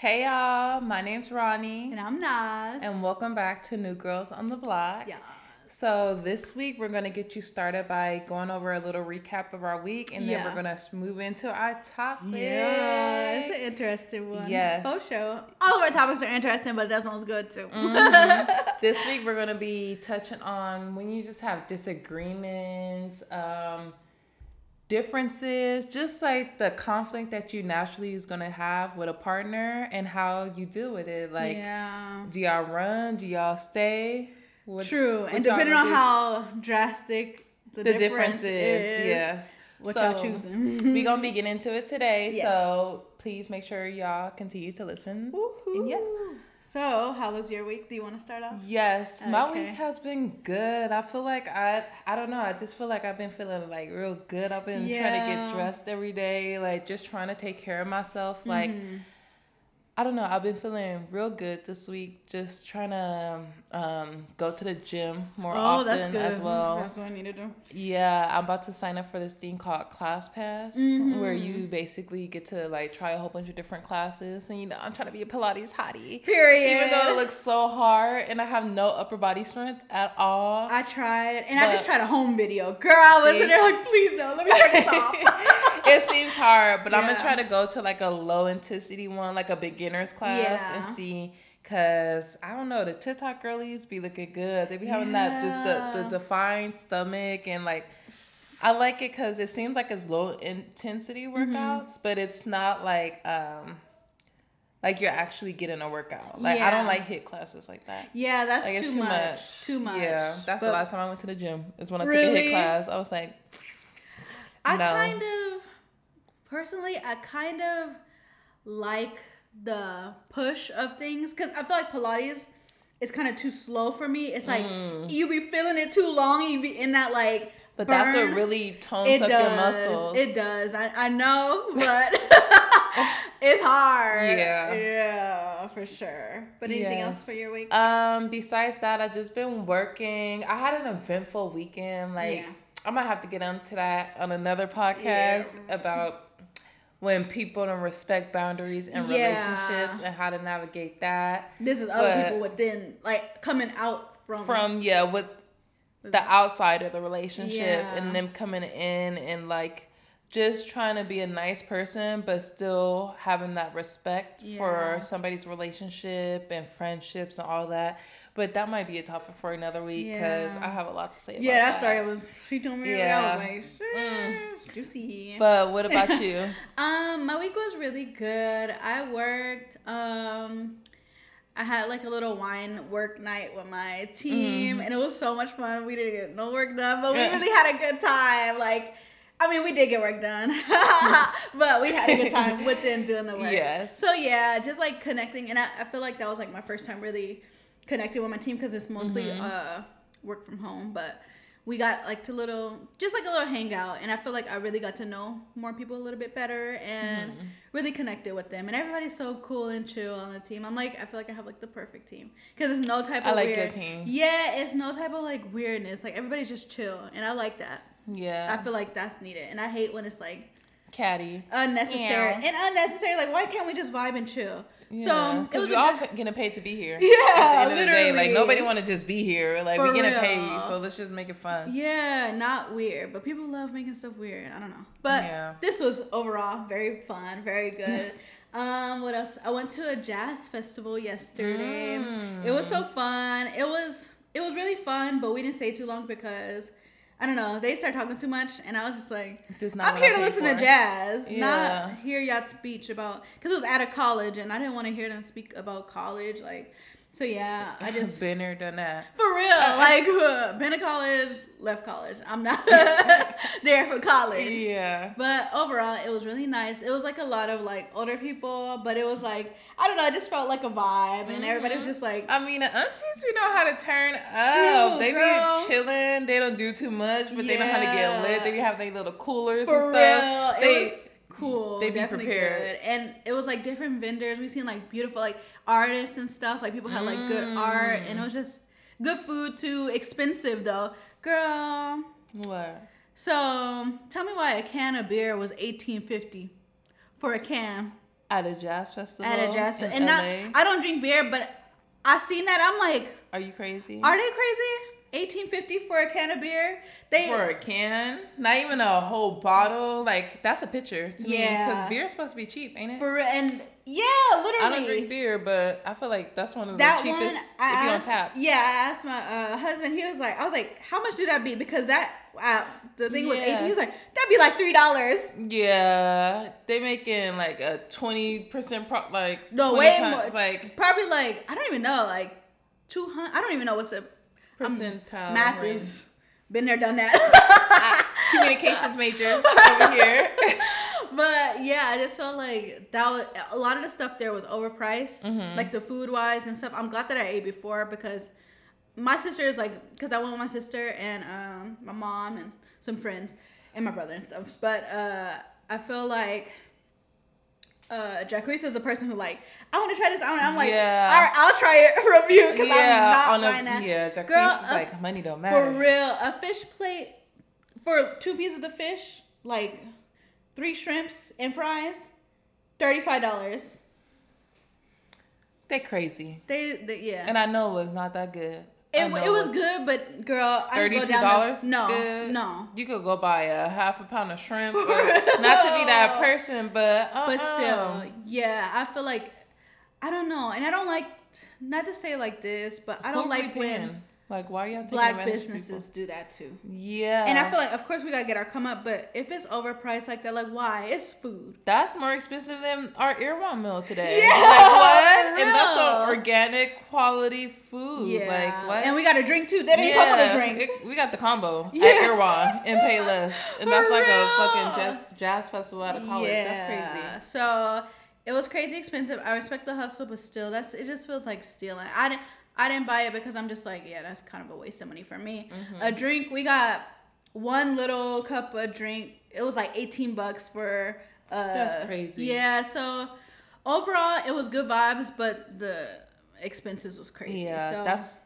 Hey y'all, my name's Ronnie. And I'm Nas. And welcome back to New Girls on the Block. Yeah. So this week we're gonna get you started by going over a little recap of our week, and then we're gonna move into our topic. Yeah, it's an interesting one. Yes. For sure. All of our topics are interesting, but that one's good too. this week we're gonna be touching on when you just have disagreements, um, differences, just like the conflict that you naturally is gonna have with a partner and how you deal with it. Like, yeah. do y'all run? Do y'all stay? What- True. what And depending on how drastic the, the difference, difference is, is, yes. what So, y'all choosing. we gonna be getting into it today, Yes. so please make sure y'all continue to listen. Woohoo. Yeah. So, how was your week? Do you want to start off? Yes, my Okay. week has been good. I feel like I I don't know, I just feel like I've been feeling like real good. I've been trying to get dressed every day, like just trying to take care of myself. Like Mm-hmm. I don't know, I've been feeling real good this week. Just trying to um, go to the gym more Oh, often as well. That's what I need to do. Yeah, I'm about to sign up for this thing called Class Pass, where you basically get to like try a whole bunch of different classes. And you know, I'm trying to be a Pilates hottie. Period. Even though it looks so hard and I have no upper body strength at all. I tried, and I just tried a home video. Girl, I was See? in there like, please no, let me turn this off. it seems hard, but I'm gonna try to go to like a low intensity one, like a beginner's class, Yeah. and see. Cause I don't know, the TikTok girlies be looking good. They be having that just the, the defined stomach and like. I like it because it seems like it's low intensity Mm-hmm. workouts, but it's not like um like you're actually getting a workout. Like I don't like HIIT classes like that. yeah, that's Like too, too much. much. Too much. Yeah, that's the last time I went to the gym. Is when I took a HIIT class. I was like, I kind of, personally, I kind of like the push of things because I feel like Pilates is kind of too slow for me. It's like you be feeling it too long, you be in that like. Mm. but that's what really tones it up does. your muscles. It does. I, I know, but it's hard. Yeah. Yeah, for sure. But anything else for your week? Um, besides that, I've just been working. I had an eventful weekend. Like Yeah. I might have to get into that on another podcast about when people don't respect boundaries and Yeah. relationships and how to navigate that. this is other but- people within, like coming out from. From yeah, with the outside of the relationship Yeah. and them coming in and like just trying to be a nice person but still having that respect Yeah. for somebody's relationship and friendships and all that but that might be a topic for another week because Yeah. i have a lot to say about Yeah, that story was. She told me. Yeah. I was like, shit, juicy. but what about you um, my week was really good. I worked. Um, I had like a little wine work night with my team, and it was so much fun. We didn't get no work done, but we really had a good time. Like. I mean, we did get work done, but we had a good time within doing the work. Yes. So yeah, just like connecting, and I, I feel like that was like my first time really connecting with my team because it's mostly Mm-hmm. uh work from home, but we got like to little just like a little hangout and i feel like i really got to know more people a little bit better and Mm-hmm. really connected with them and everybody's so cool and chill on the team i'm like i feel like i have like the perfect team because it's no type of I like weird your team. yeah it's no type of like weirdness like everybody's just chill and i like that yeah i feel like that's needed and i hate when it's like catty unnecessary Yeah. and unnecessary like why can't we just vibe and chill yeah. so it 'Cause was we a all good- pa- getting paid to be here Yeah, At the end of the day, like nobody want to just be here like For we getting real. paid so let's just make it fun Yeah, not weird, but people love making stuff weird. I don't know. But Yeah. this was overall very fun, very good. um, what else? I went to a jazz festival yesterday. It was Mm. so fun. It was it was really fun, but we didn't stay too long because I don't know, they started talking too much and I was just like I'm here to listen to jazz, Yeah. not hear y'all speech about because it was at a college and I didn't want to hear them speak about college like so yeah, I just been there done that for real, like uh, been to college, left college. I'm not there for college. yeah But overall, it was really nice. It was like a lot of like older people, but it was like I don't know. It just felt like a vibe, and everybody was just like, I mean, the aunties we know how to turn up. They girl. be chilling. They don't do too much, but they know how to get lit. They be having their little coolers for and real. stuff. It They, was cool. they be prepared. good. and it was like different vendors. We seen like beautiful like artists and stuff. Like people had like good art, and it mm. was just good food too. Expensive though, girl. what? So tell me why a can of beer was eighteen fifty for a can. At a jazz festival. at a jazz festival. And not, I don't drink beer, but I seen that. I'm like, Are you crazy? are they crazy? 1850 for a can of beer? They for a can, not even a whole bottle. Like that's a pitcher to me. Yeah. Because beer's supposed to be cheap, ain't it? for and yeah, literally. I don't drink beer, but I feel like that's one of the cheapest one I if you on tap. yeah i asked my uh, husband he was like i was like how much did that be because that uh, the thing was Yeah. 18 he was like that'd be like three dollars Yeah, they making like a twenty percent pro like no way ti- more like probably like i don't even know like 200 i don't even know what's the percentile math range. is been there done that communications major over here. but yeah i just felt like that was a lot of the stuff there was overpriced Mm-hmm. like the food wise and stuff i'm glad that i ate before because my sister is like because i went with my sister and um, my mom and some friends and my brother and stuff but uh, i feel like uh, Jacquees is a person who like I want to try this. I. I'm like, Yeah. all right, I'll try it from you because yeah, I'm not on buying a, that. yeah, Jacquees Girl, is like money don't matter. For real, a fish plate for two pieces of fish, like three shrimps and fries, thirty five dollars. They crazy, They, they yeah. and I know it was not that good. It, it was good, but girl, I Thirty-two down dollars. No, good. no. You could go buy a half a pound of shrimp. Or, not to be that person, but uh-uh. But still, yeah, I feel like I don't know, and I don't like not to say it like this, but I don't Who like when? Like, why are y'all taking black advantage of people? businesses do that too. Yeah, And I feel like, of course, we gotta get our come up, but if it's overpriced like that, like why? It's food. That's more expensive than our Erewhon meal today. Yeah, Like what? And that's real. some organic quality food. Yeah, Like what? And we got a drink too. They didn't come with a drink. it- we got the combo Yeah. at Erewhon and pay less. And that's like a fucking jazz jazz festival out of college. That's crazy. So it was crazy expensive. I respect the hustle, but still, that's it. Just feels like stealing. I didn't. I didn't buy it because I'm just like, yeah, that's kind of a waste of money for me. Mm-hmm. A drink, we got one little cup of drink. It was like 18 bucks for. Uh, That's crazy. Yeah. So overall, it was good vibes, but the expenses was crazy. Yeah, so, that's.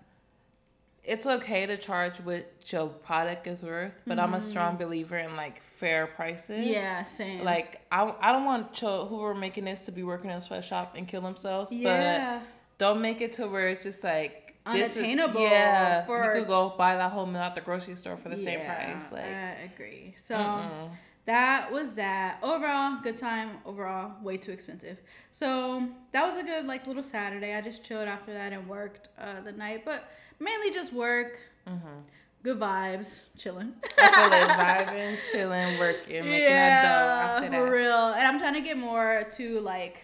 It's okay to charge what your product is worth, but I'm a strong believer in like fair prices. Mm-hmm. yeah, same. Like I, I don't want cho- who are making this to be working in a sweatshop and kill themselves. yeah. But don't make it to where it's just like Unattainable Is, yeah, for- you could go buy that whole meal at the grocery store for the same price. Like, I agree. So mm-mm. that was that. Overall, good time. Overall, way too expensive. So that was a good like little Saturday. I just chilled after that and worked uh, the night, but mainly just work. Mhm. Good vibes, chilling. I feel like vibing, chilling, working, making that dough. I feel for real. And I'm trying to get more to like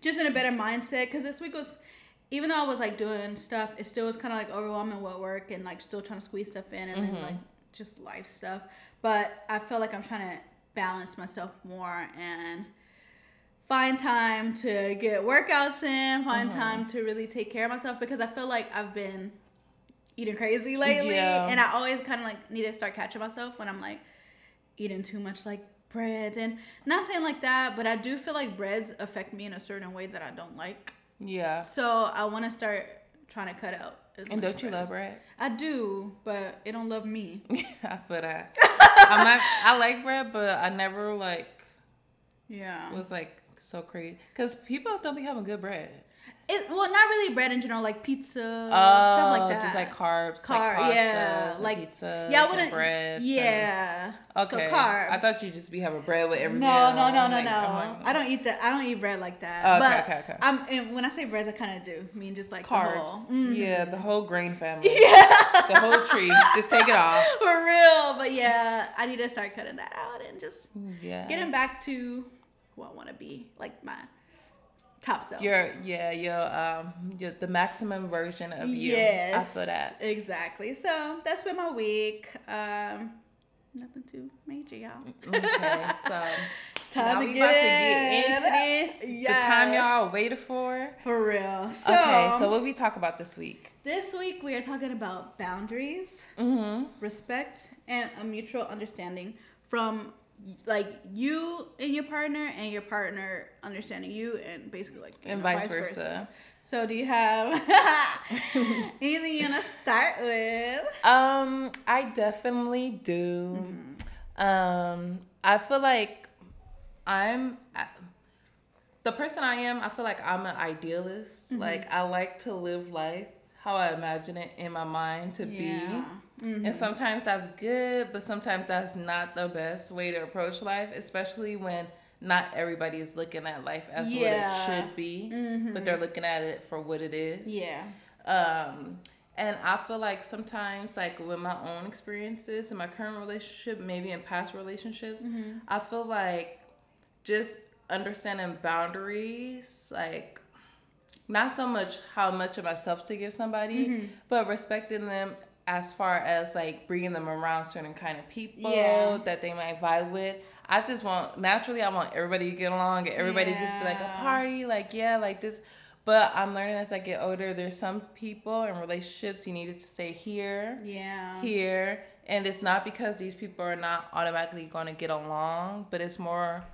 just in a better mindset because this week was even though I was like doing stuff, it still was kind of like overwhelming with work and like still trying to squeeze stuff in and Mm-hmm. then like just life stuff. But I feel like I'm trying to balance myself more and find time to get workouts in, find Mm-hmm. time to really take care of myself because I feel like I've been eating crazy lately Yeah. and I always kind of like need to start catching myself when I'm like eating too much like breads and not saying like that, but I do feel like breads affect me in a certain way that I don't like. Yeah. So I want to start trying to cut out. as And don't you bread. love bread? I do, but it don't love me. I feel that. I'm not. I like bread, but I never like Yeah. was like so crazy because people don't be having good bread. It well, not really bread in general, like pizza, Oh, stuff like that. Just like carbs, Car- like pastas, yeah, like- pizzas, yeah, I and breads. yeah. And, okay. So carbs. I thought you just be having bread with every no, meal. no, no, no, like- no. Like, I don't eat that. I don't eat bread like that. Oh, okay, but okay, okay. I'm and when I say breads, I kind of do mean just like the carbs. whole- Mm. Yeah, the whole grain family. Yeah. The whole tree. Just take it off. For real, but yeah, I need to start cutting that out and just Yeah. getting back to who I want to be, like my top self. Your yeah, your um your, the maximum version of you. Yes, I feel that. exactly. So that's been my week. Um, nothing too major, y'all. Okay, so Time to we get to get into this. The time y'all waited for. For real. So, okay, so what we talk about this week? this week we are talking about boundaries, Mm-hmm. respect, and a mutual understanding from like you and your partner and your partner understanding you and basically like And know, vice versa. So do you have anything you want to start with? Um, I definitely do. Mm-hmm. Um, I feel like I'm. The person I am, I feel like I'm an idealist. Mm-hmm. Like I like to live life how I imagine it in my mind to Yeah. Mm-hmm. And sometimes that's good, but sometimes that's not the best way to approach life, especially when not everybody is looking at life as Yeah. what it should be, but they're looking at it for what it is. Yeah. Um, and I feel like sometimes, like with my own experiences in my current relationship, maybe in past relationships, I feel like just understanding boundaries, like not so much how much of myself to give somebody, but respecting them as far as like bringing them around certain kind of people Yeah. that they might vibe with. I just want naturally I want everybody to get along, everybody just be like a party, like yeah, like this. But I'm learning as I get older. There's some people in relationships you need to stay here, Yeah. here, and it's not because these people are not automatically going to get along, but it's more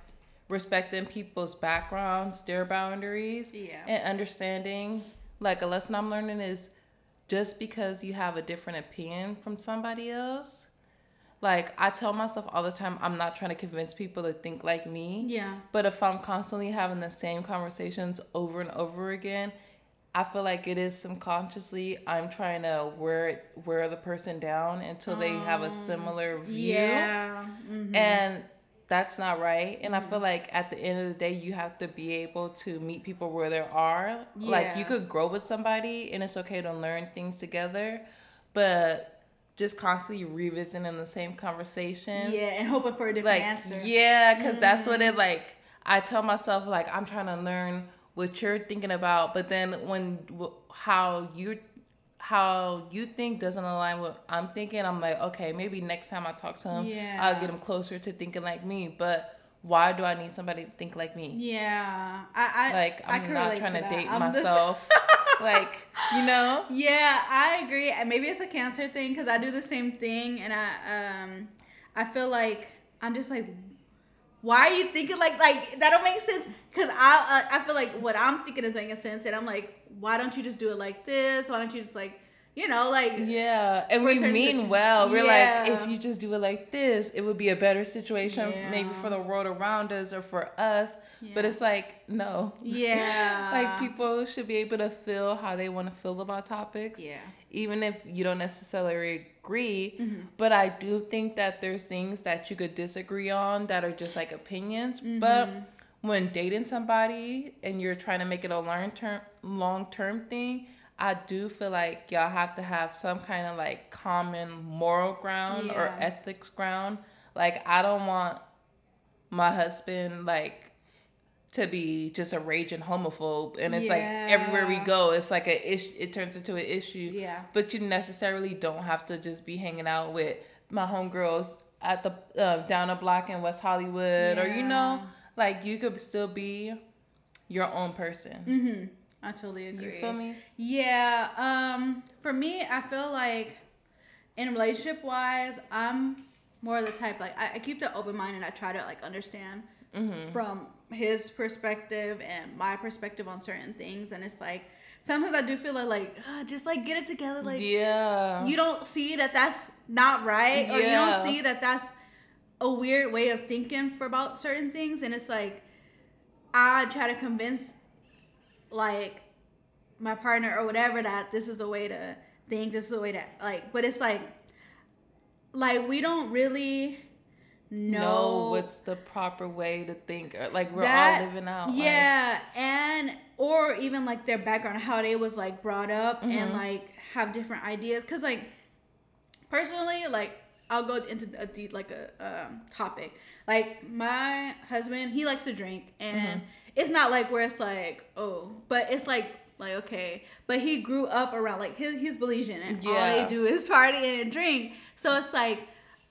respecting people's backgrounds, their boundaries, Yeah. and understanding. Like a lesson I'm learning is just because you have a different opinion from somebody else. Like I tell myself all the time, I'm not trying to convince people to think like me. Yeah. But if I'm constantly having the same conversations over and over again, I feel like it is subconsciously I'm trying to wear wear the person down until they have a similar view. Yeah. Mhm. And that's not right. And I feel mm-hmm. like at the end of the day, you have to be able to meet people where they are. Yeah. Like you could grow with somebody and it's okay to learn things together, but just constantly revisiting the same conversations Yeah, and hoping for a different like answer. yeah because that's what it mm-hmm. like i tell myself like i'm trying to learn what you're thinking about but then when how you how you think doesn't align with i'm thinking i'm like okay maybe next time i talk to him i'll get him closer to thinking like me but why do i need somebody to think like me Yeah. I, I like I i'm can not trying to, that. date I'm the- myself like you know Yeah, I agree. Maybe it's a cancer thing because I do the same thing, and I um I feel like I'm just like, why are you thinking like like that? Don't make sense. Cause I uh, I feel like what I'm thinking is making sense, and I'm like, why don't you just do it like this? Why don't you just like, you know, like Yeah, and we mean situ- well. We're Yeah. like, if you just do it like this, it would be a better situation, maybe for the world around us or for us. But it's like, no. yeah, like people should be able to feel how they want to feel about topics. Yeah. Even if you don't necessarily agree. Mm-hmm. But I do think that there's things that you could disagree on that are just like opinions. Mm-hmm. But when dating somebody and you're trying to make it a long term long term thing, I do feel like y'all have to have some kind of like common moral ground or ethics ground. Like I don't want my husband like to be just a raging homophobe and it's like everywhere we go it's like a ish it turns into an issue Yeah. but you necessarily don't have to just be hanging out with my homegirls at the uh, down a block in West Hollywood or you know like you could still be your own person Mm-hmm. I totally agree. you feel me Yeah. Um. For me, I feel like in relationship wise, I'm more of the type like I, I keep the open mind and I try to like understand Mm-hmm. from his perspective and my perspective on certain things. And it's like sometimes I do feel like like "Ah, just like get it together. Like yeah you don't see that that's not right, or you don't see that that's a weird way of thinking for about certain things. And it's like I try to convince like my partner or whatever that this is the way to think this is the way to like but it's like like we don't really know, know what's the proper way to think or like we're that- all living out life. yeah and or even like their background how they was like brought up and Mm-hmm. like have different ideas because like personally like i'll go into a deep like a um, topic like my husband he likes to drink and Mm-hmm. it's not like where it's like oh but it's like like okay but he grew up around like his, he's Belizean and all they do is party and drink so it's like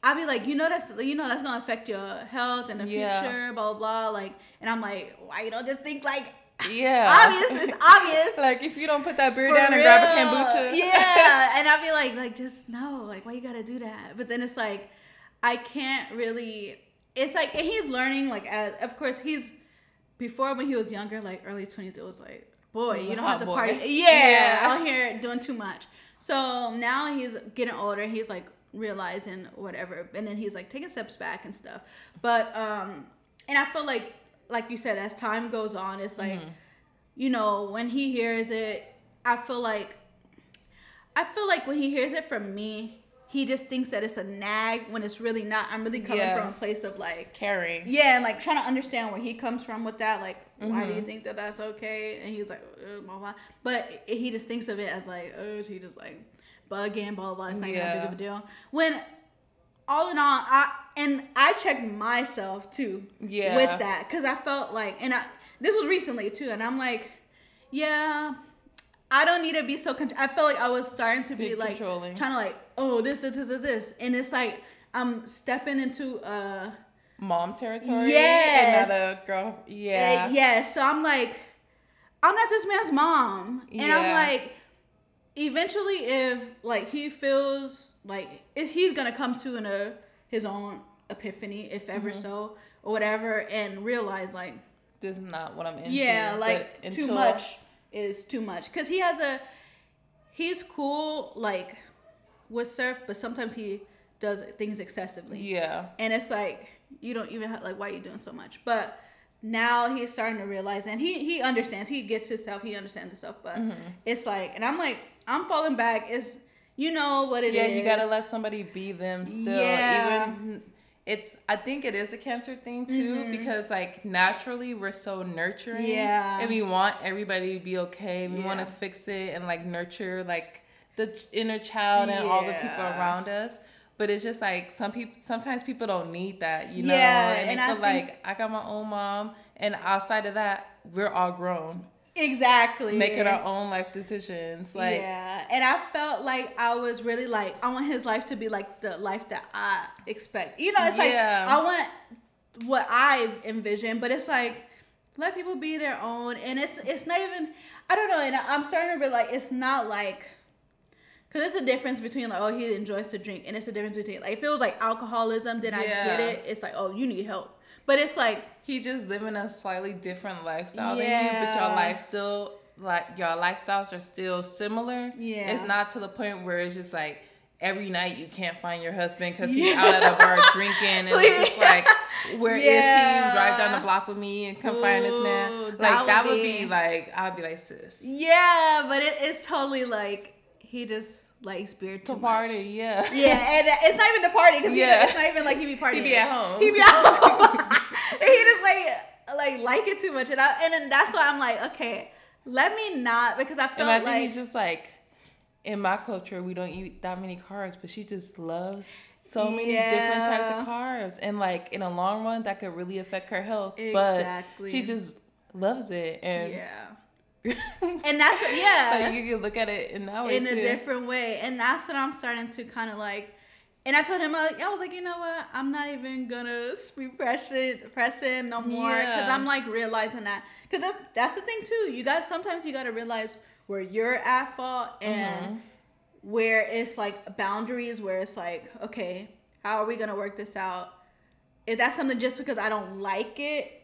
I'll be like, you know that's you know that's gonna affect your health and the Yeah. future, blah blah blah. Like, and I'm like, why you don't just think like yeah obvious? It's obvious. like if you don't put that beer For down and grab a real. kombucha Yeah, and I'll be like, like just no, like why you gotta do that? But then it's like, I can't really. It's like and he's learning. Like as of course he's before when he was younger, like early twenties. It was like, boy, you don't have to boy. party. Yeah, Yeah. out here doing too much. So now he's getting older. He's like realizing whatever, and then he's like taking steps back and stuff. But um, and I feel like like you said, as time goes on, it's like, Mm-hmm. you know, when he hears it, I feel like, I feel like when he hears it from me, he just thinks that it's a nag when it's really not. I'm really coming Yeah. from a place of like, Caring. yeah, and like trying to understand where he comes from with that. Like, why Mm-hmm. do you think that that's okay? And he's like, uh, blah blah. But he just thinks of it as like, oh, she just like bugging, blah blah. blah. It's not that big of a deal. When all in all, I and I checked myself too Yeah. with that because I felt like, and I this was recently too, and I'm like, yeah. I don't need to be so. Con- I felt like I was starting to be Big like trying to like, oh, this, this, this, this, and it's like I'm stepping into uh Mom territory. Yes. And not a girl. yeah. Yeah. yeah. So I'm like, I'm not this man's mom. And I'm like, eventually, if like he feels like he's gonna come to an, uh, his own epiphany, if ever Mm-hmm. so, or whatever, and realize like, This is not what I'm into. yeah, like too much is too much. Cause he has a, he's cool like with surf, but sometimes he does things excessively Yeah. and it's like you don't even have, like why are you doing so much but now he's starting to realize and he he understands he gets himself he understands himself but Mm-hmm. it's like and i'm like i'm falling back it's you know what it is. yeah, you gotta let somebody be them still. Yeah. Even it's I think it is a cancer thing too because like naturally we're so nurturing. Mm-hmm. Yeah. And we want everybody to be okay. We wanna fix it and like nurture like the inner child and all the people around us. But it's just like some people sometimes people don't need that, you know. Yeah, and, and I feel like I got my own mom and outside of that, we're all grown. Exactly. Making our own life decisions. Like yeah and i felt like i was really like i want his life to be like the life that i expect. You know it's like i want what i envision but it's like let people be their own and it's it's not even i don't know and i'm starting to realize it's not like because it's a difference between like oh he enjoys to drink and it's a difference between like if it was like alcoholism then i get it. It's like oh you need help. But it's like he just living a slightly different lifestyle than you, but Yeah. your life still like your lifestyles are still similar. Yeah. it's not to the point where it's just like every night you can't find your husband because he's Yeah. out at a bar drinking, and it's just like, where is he? Yeah. Drive down the block with me and come find this man. Like that that, would would be- be, like I'd be like sis yeah but it, it's totally like he just likes beer too to much. party, yeah, Yeah, and it's not even the party because Yeah. it's not even like he be partying. He be at home. He be at home. and he just like like like it too much, and I, and then that's why I'm like, okay, let me not because I Imagine like he's just like, in my culture, we don't eat that many carbs, but she just loves so many different types of carbs, and like in a long run, that could really affect her health. Exactly. But she just loves it, and yeah, and that's what yeah. like you can look at it in that way in too. a different way. And that's what I'm starting to kind of like. And I told him, like, I was like, you know what? I'm not even gonna be pressing, pressing no more, because Yeah. I'm like realizing that. Because that's, that's the thing too. You got sometimes you got to realize where you're at fault and Mm-hmm. where it's like boundaries. Where it's like, okay, how are we gonna work this out? If that's something just because I don't like it,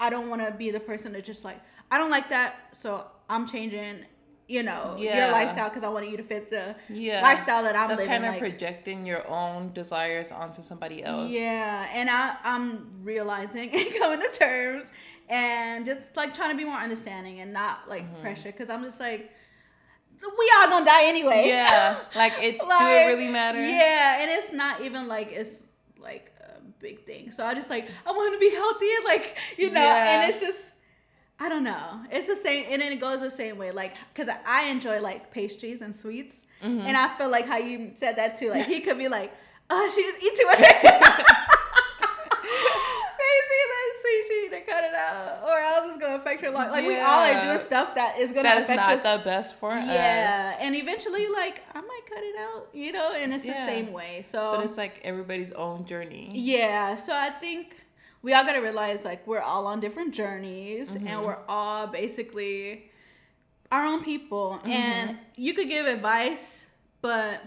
I don't want to be the person that just like I don't like that, so I'm changing. You know your lifestyle because I want you to fit the yeah, lifestyle that I'm That's living. kind of like, projecting your own desires onto somebody else. yeah, and I I'm realizing and coming to terms and just like trying to be more understanding and not like Mm-hmm. pressure because I'm just like we all gonna die anyway. yeah. Like it. do it really matter? Yeah, and it's not even like it's like big thing. So I just like I want to be healthy and like you know, Yeah. and it's just I don't know. It's the same, and then it goes the same way. Like because I enjoy like pastries and sweets, Mm-hmm. and I feel like how you said that too. Like he could be like, oh, she just eat too much. She need to cut it out, or else it's gonna affect her life. Like we all are doing stuff that is gonna That's affect not us the best for yeah, us. Yeah, and eventually, like I might cut it out, you know, and it's the same way. So but it's like everybody's own journey. yeah, so I think we all gotta realize like we're all on different journeys, Mm-hmm. and we're all basically our own people, Mm-hmm. and you could give advice, but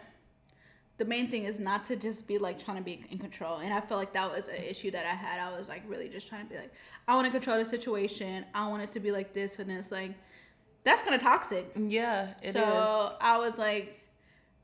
the main thing is not to just be like trying to be in control. And I feel like that was an issue that I had. I was like really just trying to be like, I want to control the situation. I want it to be like this, and it's like that's kind of toxic. Yeah, it is. so I was like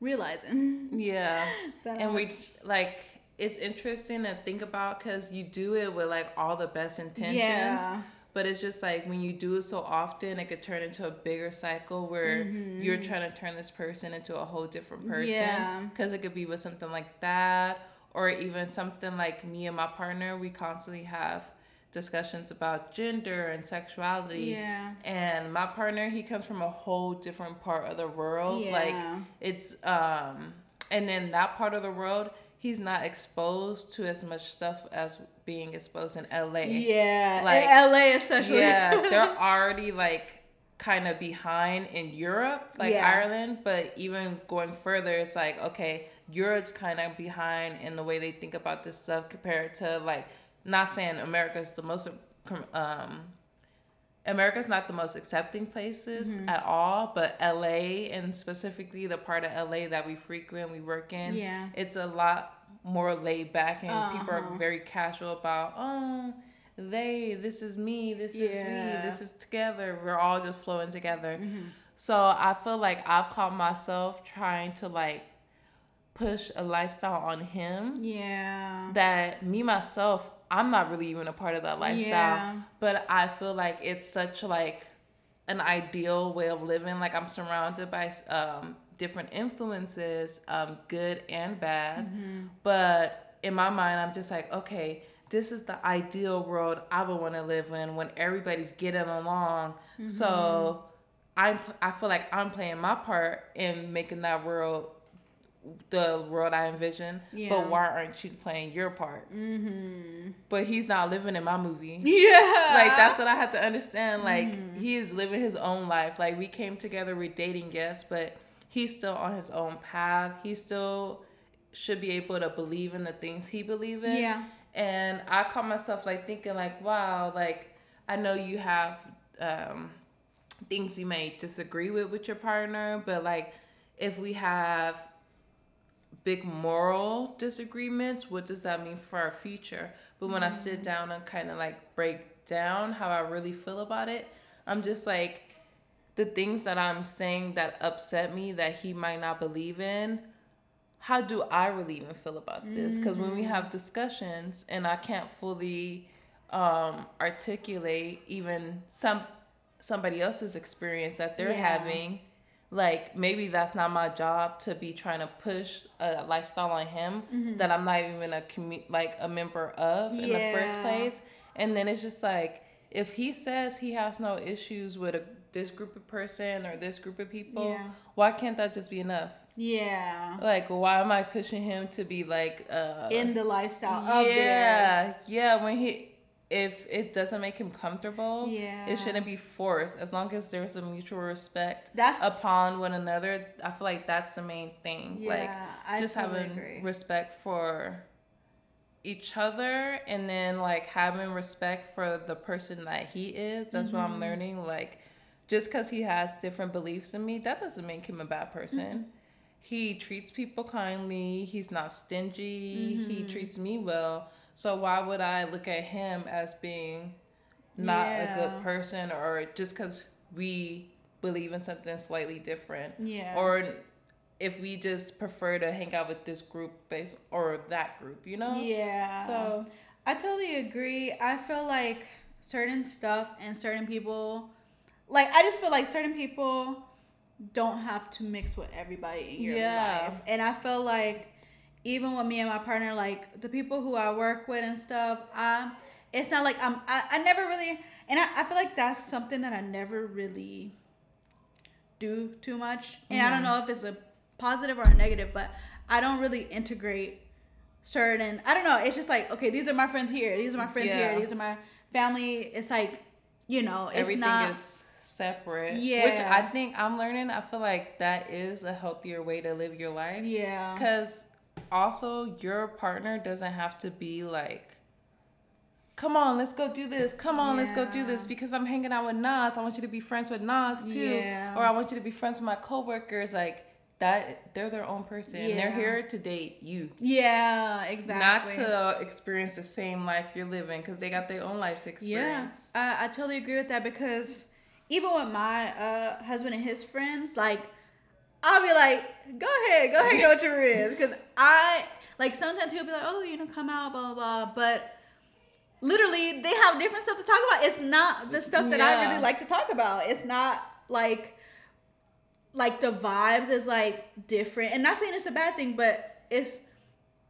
realizing Yeah. that and we like it's interesting to think about because you do it with like all the best intentions. Yeah. But it's just like when you do it so often, it could turn into a bigger cycle where you're trying to turn this person into a whole different person. Yeah. Because it could be with something like that, or even something like me and my partner, we constantly have discussions about gender and sexuality. Yeah. And my partner, he comes from a whole different part of the world. Yeah. Like it's um and then that part of the world, he's not exposed to as much stuff as being exposed in LA. Yeah, Like- in LA especially. Yeah, they're already like kind of behind in Europe, like Yeah. Ireland, but even going further, it's like okay, Europe's kind of behind in the way they think about this stuff compared to like not saying America's the most um America's not the most accepting places Mm-hmm. at all, but LA and specifically the part of LA that we frequent, we work in, Yeah. it's a lot more laid back and people Uh-huh. are very casual about, oh, they, this is me, this is Yeah. we, this is together. We're all just flowing together. Mm-hmm. So I feel like I've caught myself trying to like push a lifestyle on him yeah. that me myself i'm not really even a part of that lifestyle Yeah. but i feel like it's such like an ideal way of living like i'm surrounded by um, different influences um, good and bad Mm-hmm. but in my mind i'm just like okay this is the ideal world i would want to live in when everybody's getting along Mm-hmm. so i'm i feel like i'm playing my part in making that world the world I envision, Yeah. but why aren't you playing your part? Mm-hmm. But he's not living in my movie. Yeah. Like that's what I had to understand. Like Mm-hmm. he is living his own life. Like we came together, we're dating, yes, but he's still on his own path. He still should be able to believe in the things he believe in. Yeah. And I caught myself like thinking like, wow, like I know you have um things you may disagree with with your partner, but like if we have big moral disagreements, what does that mean for our future? But when I sit down and kind of like break down how I really feel about it, I'm just like the things that I'm saying that upset me that he might not believe in. How do I really even feel about this? Because when we have discussions and I can't fully um, articulate even some somebody else's experience that they're Yeah. having, like maybe that's not my job to be trying to push a lifestyle on him that I'm not even a commu- like a member of in the first place. And then it's just like if he says he has no issues with a, this group of person or this group of people, Yeah. why can't that just be enough? Yeah. Like why am I pushing him to be like uh In the lifestyle of yeah, yeah. When he, if it doesn't make him comfortable, Yeah. it shouldn't be forced. As long as there's a mutual respect That's- upon one another, I feel like that's the main thing. Yeah, like I just totally having agree. respect for each other, and then like having respect for the person that he is. That's what Mm-hmm. I'm learning. Like, just because he has different beliefs than me, that doesn't make him a bad person. Mm-hmm. He treats people kindly. He's not stingy. He Mm-hmm. treats me well. So why would I look at him as being not a good person or just because we believe in something slightly different? Yeah. Or if we just prefer to hang out with this group base or that group, you know? Yeah. So I totally agree. I feel like certain stuff and certain people, like I just feel like certain people don't have to mix with everybody in your Yeah. life. And I feel like even with me and my partner, like the people who I work with and stuff, I it's not like I'm I, I never really and I, I feel like that's something that I never really do too much. And I don't know if it's a positive or a negative, but I don't really integrate certain I don't know, it's just like, okay, these are my friends here, these are my friends Yeah. here, these are my family. It's like, you know, it's everything not is separate. Yeah. Which I think I'm learning. I feel like that is a healthier way to live your life. Yeah. Because also, your partner doesn't have to be like, come on, let's go do this. Come on, let's go do this. Because I'm hanging out with Nas. I want you to be friends with Nas too. Yeah. Or I want you to be friends with my coworkers. Like, that, they're their own person. They're here to date you. Yeah, exactly. Not to experience the same life you're living because they got their own life to Yeah, experience. I, I totally agree with that because even with my uh, husband and his friends, like I'll be like, "Go ahead, go ahead, go to Riz," because I Like sometimes he'll be like, oh, you know, come out, blah blah blah. But literally, they have different stuff to talk about. It's not the stuff that I really like to talk about. It's not like like the vibes is like different. And not saying it's a bad thing, but it's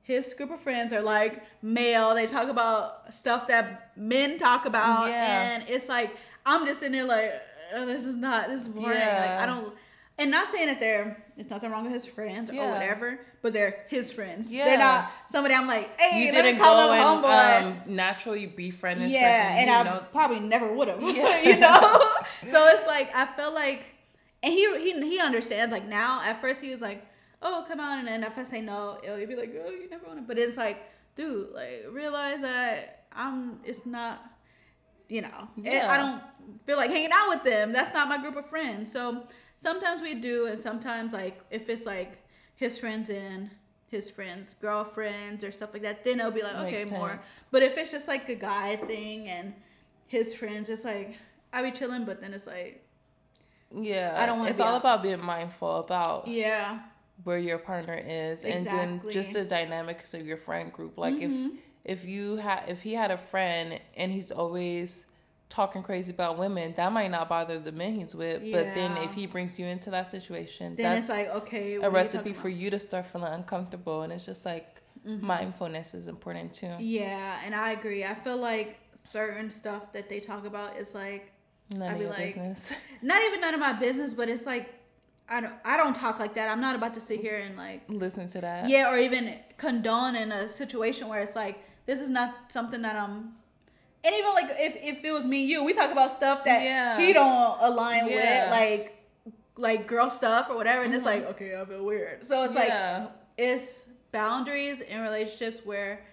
his group of friends are like male. They talk about stuff that men talk about, Yeah. and it's like I'm just sitting there like, "Uh, this is not this is boring. Like I don't. And not saying that they're there's nothing wrong with his friends or whatever, but they're his friends. Yeah. They're not somebody I'm like, hey, You didn't call go him and um, naturally befriend this yeah, person. and I know, probably never would have. Yeah. you know. so it's like I feel like, and he he he understands. Like now, at first he was like, "Oh, come on," and then if I say no, he'll be like, "Oh, you never want to." But it's like, dude, like realize that I'm. It's not. You know, it- Yeah. I don't feel like hanging out with them. That's not my group of friends. So sometimes we do, and sometimes like if it's like his friends and his friends' girlfriends or stuff like that, then it'll be like okay Makes more. sense. But if it's just like a guy thing and his friends, it's like I be chilling, but then it's like yeah, I don't wanna It's be all out. about being mindful about yeah, where your partner is, and then just the dynamics of your friend group. Like Mhm. if if you had if he had a friend and he's always talking crazy about women, that might not bother the men he's with. But then if he brings you into that situation, then that's it's like okay, a are you recipe for you to start feeling uncomfortable. And it's just like Mm-hmm. mindfulness is important too. Yeah, and I agree. I feel like certain stuff that they talk about is like None I'd of be your like- business. not even none of my business, but it's like I don't I don't talk like that. I'm not about to sit here and like Listen to that. yeah, or even condone in a situation where it's like this is not something that I'm. And even like if, if it was me and you, we talk about stuff that Yeah. he don't align Yeah. with, like like girl stuff or whatever, and it's mm-hmm. like okay, I feel weird. So it's like it's boundaries in relationships where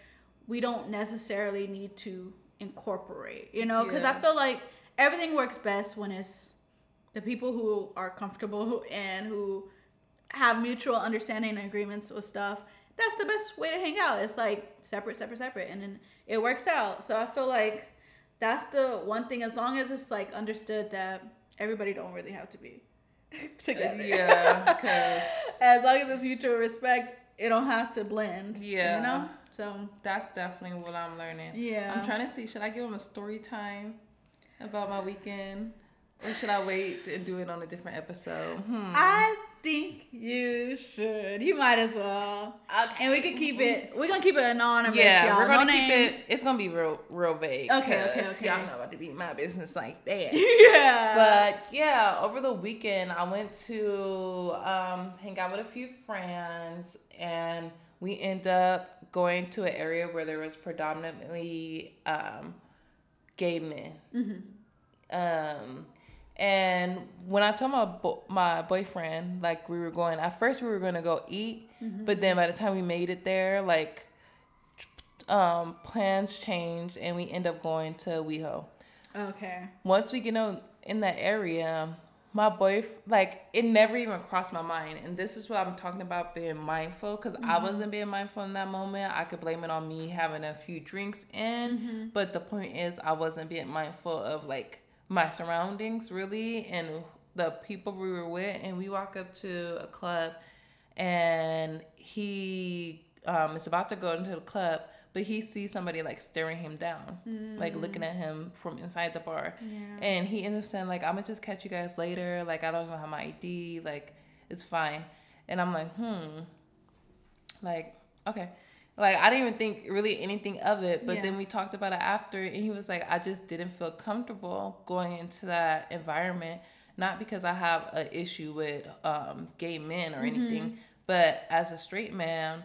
we don't necessarily need to incorporate, you know, because I feel like everything works best when it's the people who are comfortable and who have mutual understanding and agreements with stuff. That's the best way to hang out. It's like separate, separate, separate, and then it works out. So I feel like that's the one thing. As long as it's like understood that everybody don't really have to be together. Yeah, because as long as it's mutual respect, it don't have to blend. Yeah. You know? So that's definitely what I'm learning. Yeah. I'm trying to see, should I give him a story time about my weekend? Or should I wait and do it on a different episode? Hmm. I think you should. You might as well. Okay. And we can keep it we're gonna keep it anonymous, Yeah, y'all. we're gonna no keep names. it. It's gonna be real, real vague. Okay, okay, okay. Y'all not about to be my business like that. yeah. But yeah, over the weekend I went to um, hang out with a few friends, and we end up going to an area where there was predominantly um, gay men. Um, and when I told my bo- my boyfriend like we were going, at first we were gonna go eat, mm-hmm. but then by the time we made it there, like um, plans changed, and we end up going to WeHo okay. once we get in, in that area, my boy, like, it never even crossed my mind. And this is what I'm talking about being mindful because I mm-hmm. wasn't being mindful in that moment. I could blame it on me having a few drinks in. Mm-hmm. But the point is, I wasn't being mindful of, like, my surroundings really and the people we were with. And we walk up to a club and he um, is about to go into the club, but he sees somebody like staring him down, like looking at him from inside the bar. Yeah. And he ends up saying like, "I'm gonna just catch you guys later. Like I don't even have my ID. Like it's fine." And I'm like, "Hmm." Like okay. Like I didn't even think really anything of it, but Yeah. then we talked about it after, and he was like, "I just didn't feel comfortable going into that environment." Not because I have an issue with um, gay men or anything, but as a straight man,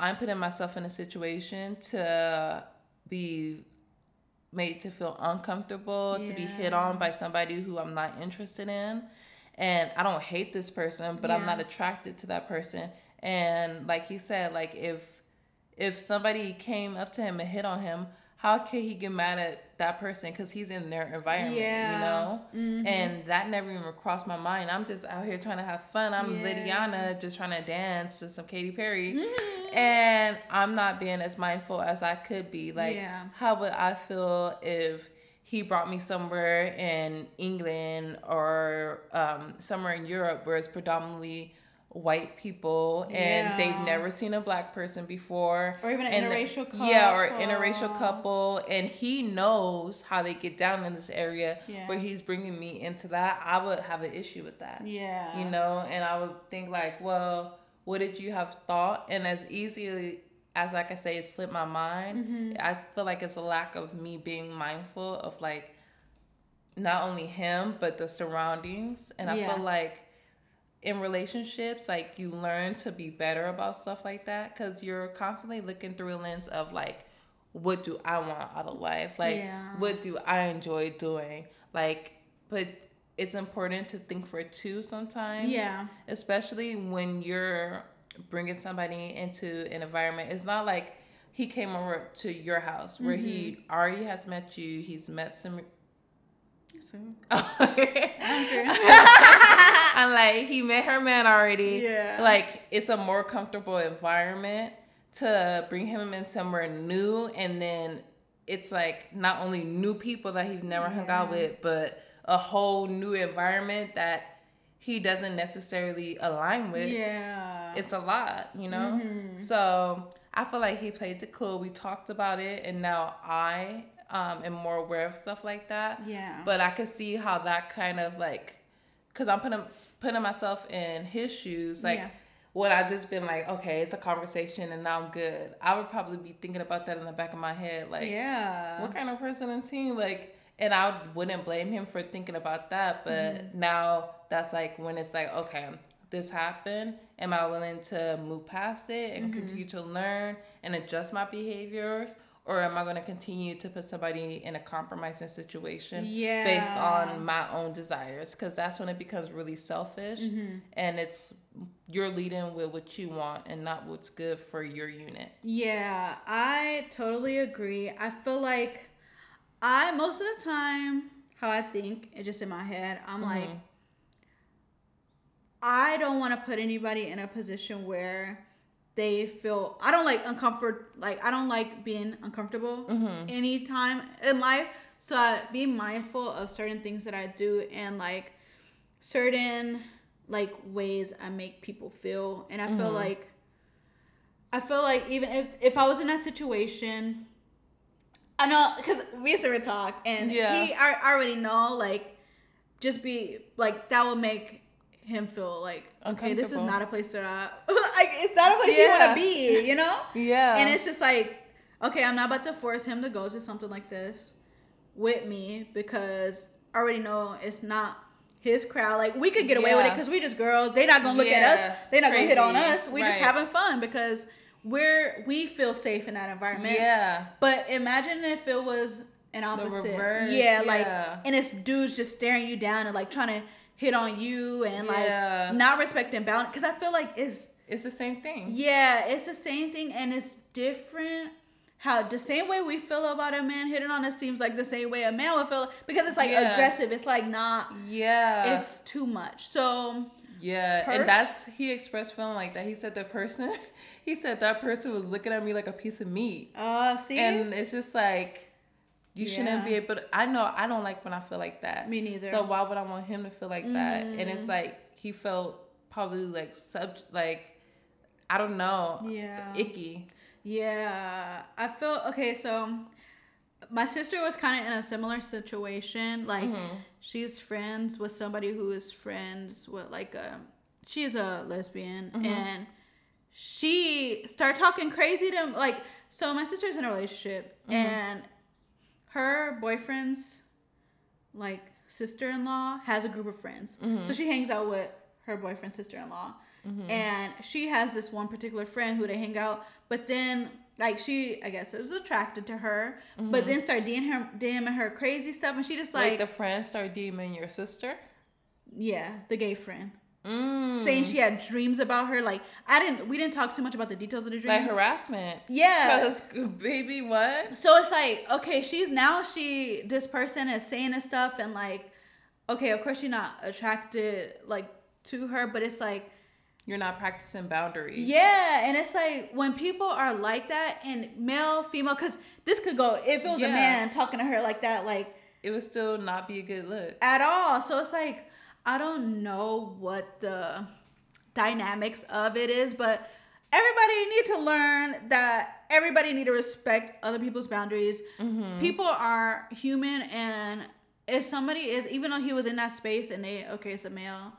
I'm putting myself in a situation to be made to feel uncomfortable, to be hit on by somebody who I'm not interested in. And I don't hate this person, but I'm not attracted to that person. And like he said, like if if somebody came up to him and hit on him, how could he get mad at that person because he's in their environment, Yeah. you know? Mhm. And that never even crossed my mind. I'm just out here trying to have fun. I'm Yeah. Lydiana just trying to dance to some Katy Perry. Mm-hmm. And I'm not being as mindful as I could be. Like, Yeah. how would I feel if he brought me somewhere in England or um, somewhere in Europe where it's predominantly white people and Yeah. they've never seen a black person before Or even an and interracial yeah or couple. interracial couple and he knows how they get down in this area Yeah. but he's bringing me into that i would have an issue with that Yeah. you know and i would think like well what did you have thought and as easily as like i say it slipped my mind Mm-hmm. i feel like it's a lack of me being mindful of like not only him but the surroundings and i Yeah. feel like in relationships like you learn to be better about stuff like that because you're constantly looking through a lens of like what do i want out of life like Yeah. what do i enjoy doing like but it's important to think for two sometimes Yeah. especially when you're bringing somebody into an environment it's not like he came over to your house where he Mm-hmm. already has met you he's met some So- I'm like, he met her man already. Yeah. Like, it's a more comfortable environment to bring him in somewhere new. And then it's like not only new people that he's never hung out with, but a whole new environment that he doesn't necessarily align with. Yeah. It's a lot, you know? Mm-hmm. So I feel like he played it cool. We talked about it. And now I um, and more aware of stuff like that. Yeah. But I could see how that kind of like, cause I'm putting putting myself in his shoes. Like, Yeah. would I just been like, okay, it's a conversation and now I'm good? I would probably be thinking about that in the back of my head, like, yeah. what kind of person is he? Like, and I wouldn't blame him for thinking about that. But Mm-hmm. now that's like when it's like, okay, this happened. Am I willing to move past it and Mm-hmm. continue to learn and adjust my behaviors? Or am I going to continue to put somebody in a compromising situation based on my own desires? Because that's when it becomes really selfish Mm-hmm. and it's you're leading with what you want and not what's good for your unit. Yeah, I totally agree. I feel like I most of the time how I think, it's just in my head, I'm like I don't want to put anybody in a position where they feel I don't like uncomfort like I don't like being uncomfortable mm-hmm. anytime in life. So I be mindful of certain things that I do and like certain like ways I make people feel. And I feel mm-hmm. like I feel like even if if I was in that situation, I know because we used to talk, and Yeah. he I, I already know like just be like that will make him feel like okay, this is not a place that I like. It's not a place you want to be, you know. Yeah. And it's just like, okay, I'm not about to force him to go to something like this with me because I already know it's not his crowd. Like we could get away with it because we just girls. They not gonna look at us. They not gonna hit on us. We just having fun because we're we feel safe in that environment. yeah. But imagine if it was an opposite. reverse, yeah, like and it's dudes just staring you down and like trying to hit on you and like Yeah. not respecting boundaries. Because I feel like it's It's the same thing. yeah, it's the same thing and it's different. How the same way we feel about a man hitting on us seems like the same way a man would feel because it's like Yeah. aggressive. It's like not. Yeah. It's too much. So yeah. Pers- and that's he expressed feeling like that. He said the person he said that person was looking at me like a piece of meat. uh, see, And it's just like you shouldn't be able to I know I don't like when I feel like that. Me neither. So why would I want him to feel like that? And Mm. it's like he felt probably like sub like I don't know. Yeah. Icky. Yeah, I feel okay. So my sister was kind of in a similar situation. Like mm-hmm. she's friends with somebody who is friends with like a she's a lesbian mm-hmm. and she started talking crazy to like so my sister's in a relationship mm-hmm. and her boyfriend's like sister-in-law has a group of friends. Mm-hmm. So she hangs out with her boyfriend's sister-in-law. Mm-hmm. And she has this one particular friend who they hang out but then like she i guess is attracted to her but mm-hmm. then start DMing her, DMing her crazy stuff and she just Like, like the friends start DMing your sister. yeah the gay friend Mm. saying she had dreams about her like i didn't we didn't talk too much about the details of the dream Like harassment. yeah Cause baby, what? So it's like, okay, she's now she this person is saying this stuff and like, okay, of course you're not attracted like to her, but it's like, You're not practicing boundaries. yeah, and it's like when people are like that and male, female, because this could go if it was a man talking to her like that, like It would still not be a good look. at all. So it's like I don't know what the dynamics of it is, but everybody need to learn that everybody need to respect other people's boundaries. Mm-hmm. People are human, and if somebody is, even though he was in that space and they, okay, it's a male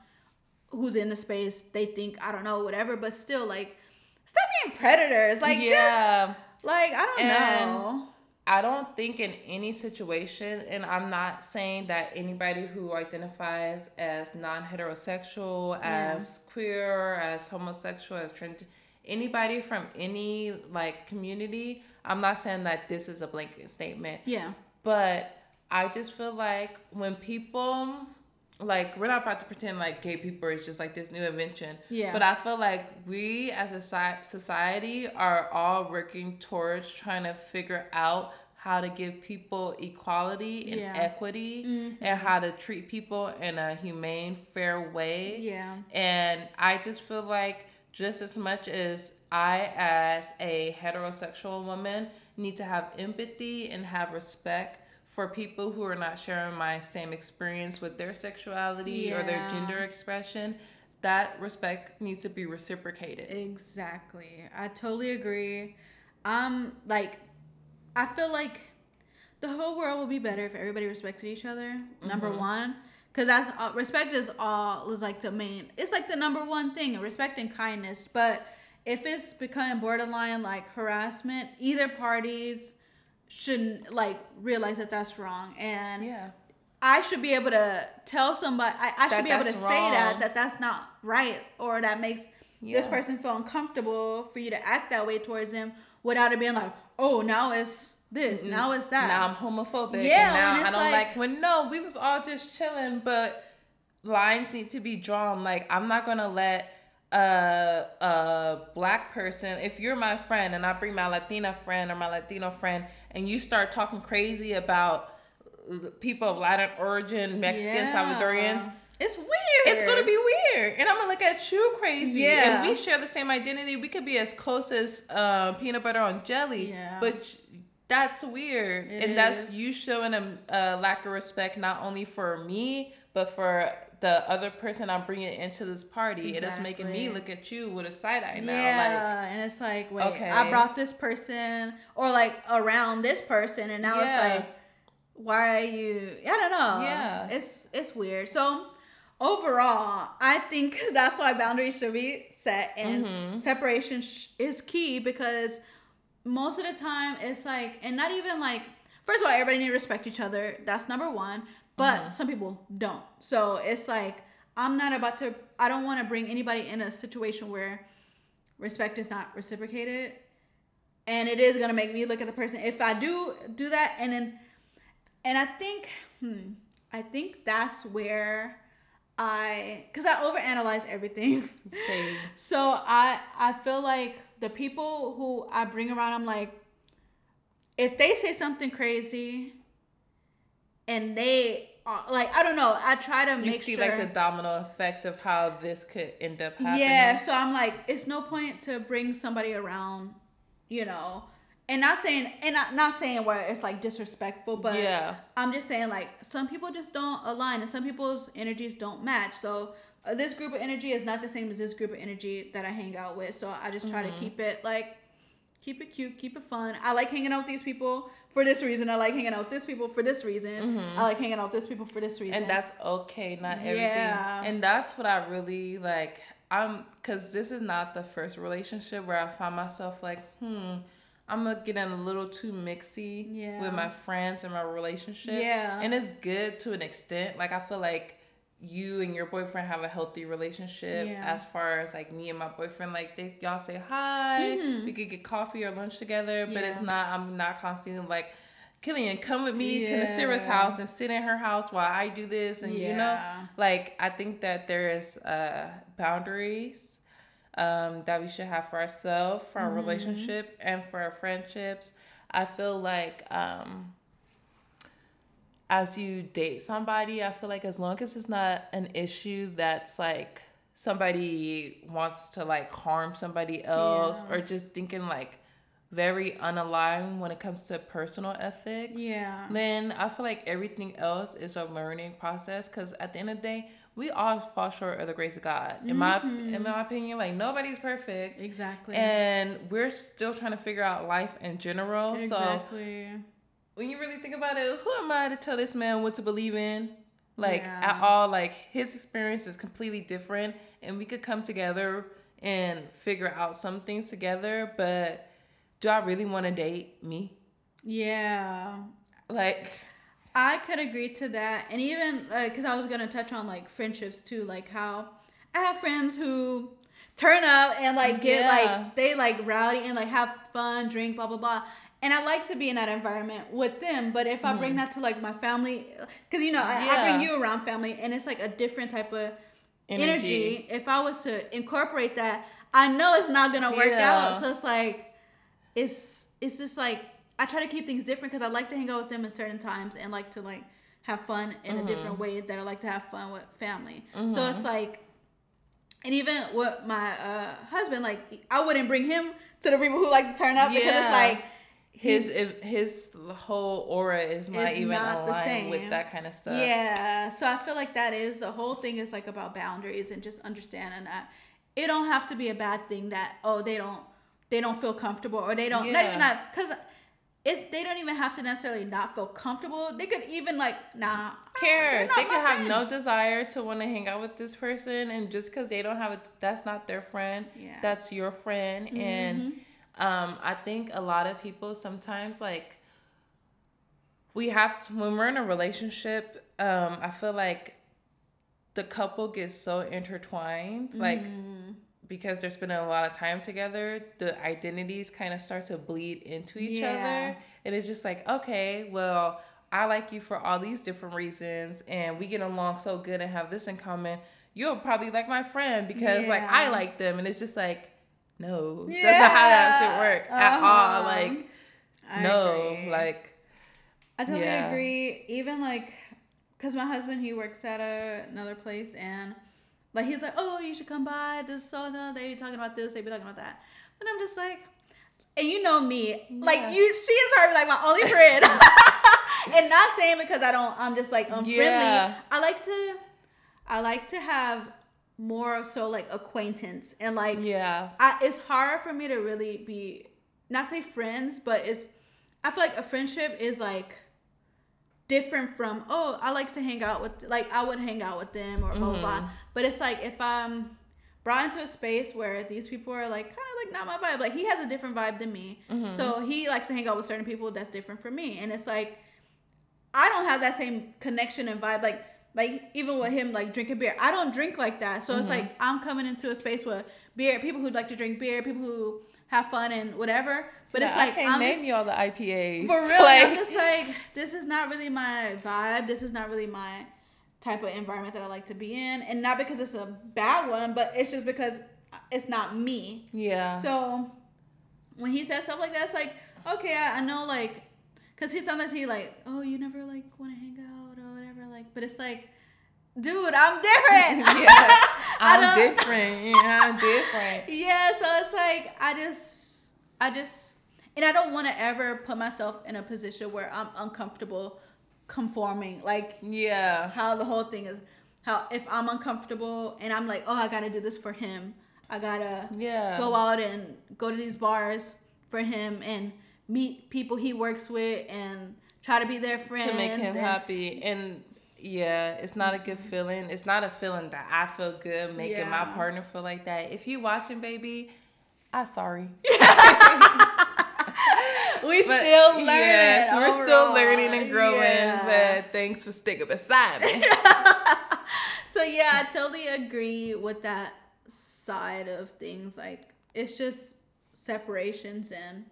who's in the space, they think I don't know, whatever, but still, like, stop being predators. Like, yeah. just like I don't And- know. I don't think in any situation, and I'm not saying that anybody who identifies as non heterosexual, as queer, as homosexual, as trans, anybody from any like community, I'm not saying that this is a blanket statement. Yeah. But I just feel like when people like we're not about to pretend like gay people is just like this new invention. Yeah. But I feel like we as a society are all working towards trying to figure out how to give people equality and Yeah. equity and mm-hmm. how to treat people in a humane, fair way. Yeah. And I just feel like just as much as I, as a heterosexual woman, need to have empathy and have respect for people who are not sharing my same experience with their sexuality or their gender expression, that respect needs to be reciprocated. Exactly. I totally agree. Um, like, I feel like the whole world would be better if everybody respected each other. Number one, because that's uh, respect is all is like the main. It's like the number one thing, respect and kindness. But if it's becoming borderline like harassment, either parties shouldn't like realize that that's wrong and Yeah. I should be able to tell somebody. I, I should be able to that's say that that that's not right, or that makes this person feel uncomfortable for you to act that way towards them without it being like, oh, now it's this, now it's that. Now I'm homophobic. Yeah, and now I don't like- like, when no, we was all just chilling, but lines need to be drawn. Like I'm not gonna let a a black person, if you're my friend and I bring my Latina friend or my Latino friend, and you start talking crazy about people of Latin origin, Mexican, Yeah. Salvadorians, It's weird. it's gonna be weird, and I'm gonna look at you crazy. Yeah. And we share the same identity. We could be as close as uh, peanut butter on jelly. Yeah. But that's weird, It and that's is. you showing a, a lack of respect not only for me but for the other person I'm bringing into this party. And it's making me look at you with a side eye now. Yeah, and it's like, wait, Okay. I brought this person or like around this person, and now Yeah. it's like, why are you? I don't know. Yeah. it's it's weird. So overall, I think that's why boundaries should be set, and Mm-hmm. separation sh- is key because most of the time it's like, and not even like. First of all, everybody need to respect each other. That's number one. But Mm-hmm. some people don't. So it's like I'm not about to. I don't want to bring anybody in a situation where respect is not reciprocated and it is going to make me look at the person if i do do that and then and i think hmm i think that's where i because i overanalyze everything Same. so i i feel like the people who i bring around i'm like if they say something crazy and they are, like i don't know i try to make You see sure like the domino effect of how this could end up happening. yeah, so I'm like, it's no point to bring somebody around, you know, and not saying and not, not saying where it's like disrespectful, but Yeah. I'm just saying like some people just don't align and some people's energies don't match. So uh, this group of energy is not the same as this group of energy that I hang out with. So I just try Mm-hmm. to keep it like keep it cute, keep it fun. I like hanging out with these people for this reason. I like hanging out with this people for this reason. I like hanging out with this people for this reason. Mm-hmm. and that's okay not everything Yeah. and that's what i really like i'm because this is not the first relationship where i find myself like hmm i'm gonna get in a little too mixy Yeah. with my friends and my relationship Yeah. and it's good to an extent like i feel like you and your boyfriend have a healthy relationship Yeah. as far as like me and my boyfriend like they y'all say hi we could get coffee or lunch together but it's Mm-hmm. Not i'm not constantly like Killian, come with me to Nasira's house and sit in her house while I do this, and you know, like I think that there is uh, boundaries um, that we should have for ourselves, for Mm-hmm. our relationship, and for our friendships. I feel like um, as you date somebody, I feel like as long as it's not an issue that's like somebody wants to like harm somebody else Yeah. or just thinking like very unaligned when it comes to personal ethics Yeah. then I feel like everything else is a learning process because at the end of the day, we all fall short of the grace of God. In my in my mm-hmm. opinion, like nobody's perfect. Exactly. And we're still trying to figure out life in general. exactly. So when you really think about it, who am I to tell this man what to believe in? Like Yeah. at all, like his experience is completely different and we could come together and figure out some things together, but do I really want to date me? yeah. Like I could agree to that, and even because I was gonna touch on like friendships too, like how I have friends who turn up and like get Yeah. like they like rowdy and like have fun, drink, blah blah blah. And I like to be in that environment with them, but if I bring that to like my family, because you know I, I Mm-hmm. Bring you around family, and it's like a different type of energy. Energy. If I was to incorporate that, I know it's not gonna work Yeah. out. So it's like, it's it's just like I try to keep things different because I like to hang out with them at certain times and like to like have fun in a Mm-hmm. different way that I like to have fun with family. So it's like, and even with my uh, husband, like I wouldn't bring him to the people who like to turn up because it's like his if his whole aura is not even not aligned with that kind of stuff. Yeah, so I feel like that is the whole thing is like about boundaries and just understanding that it don't have to be a bad thing that oh they don't they don't feel comfortable or they don't not Yeah. even not because it's they don't even have to necessarily not feel comfortable. They could even like nah care. They could have no desire to want to hang out with this person, and just because they don't have it, that's not their friend. Yeah. Mm-hmm. That's your friend, and um, I think a lot of people sometimes like we have to when we're in a relationship. Um, I feel like the couple gets so intertwined, like Mm-hmm. because they're spending a lot of time together, the identities kind of start to bleed into each Yeah. other. And it's just like, okay, well, I like you for all these different reasons, and we get along so good and have this in common. You'll probably like my friend because like I like them, and it's just like, no, that's not how that should work at all. Uh-huh. Like, I no, agree. like, I totally Yeah. agree. Even like, cause my husband he works at a, another place and like he's like, oh, you should come by. This soda. they be talking about this, they be talking about that, and I'm just like, and you know me, like Yeah. you, she is probably like my only friend, and not saying because I don't, I'm just like unfriendly. Yeah. I like to, I like to have more so like acquaintance and like yeah, I, it's hard for me to really be not say friends, but it's I feel like a friendship is like different from oh I like to hang out with like I would hang out with them or blah blah blah. Mm-hmm. But it's like if I'm brought into a space where these people are like kind of like not my vibe. Like he has a different vibe than me, mm-hmm. so he likes to hang out with certain people that's different from me, and it's like I don't have that same connection and vibe. Like like even with him like drinking beer, I don't drink like that. So it's mm-hmm. like I'm coming into a space where beer people who like to drink beer, people who have fun and whatever. But it's like I can't I'm name just, you all the IPAs for real. Like, I'm just like this is not really my vibe. This is not really my type of environment that I like to be in, and not because it's a bad one, but it's just because it's not me. yeah, So when he says stuff like that, it's like, okay, I, I know, like, because he sometimes he like, oh, you never like want to hang out or whatever, like, but it's like, dude, I'm different. yeah, I'm different. Yeah, I'm different. yeah, so it's like I just, I just, and I don't want to ever put myself in a position where I'm uncomfortable conforming, like Yeah, how the whole thing is. How if I'm uncomfortable and I'm like, oh, I gotta do this for him. I gotta yeah. go out and go to these bars for him and meet people he works with and try to be their friends to make him and- happy and yeah it's not a good mm-hmm. feeling it's not a feeling that i feel good making my partner feel like that if you watching baby i'm sorry we but still learning. yes we're still learning and growing Yeah. but thanks for sticking beside me So yeah, I totally agree with that side of things. Like it's just separations and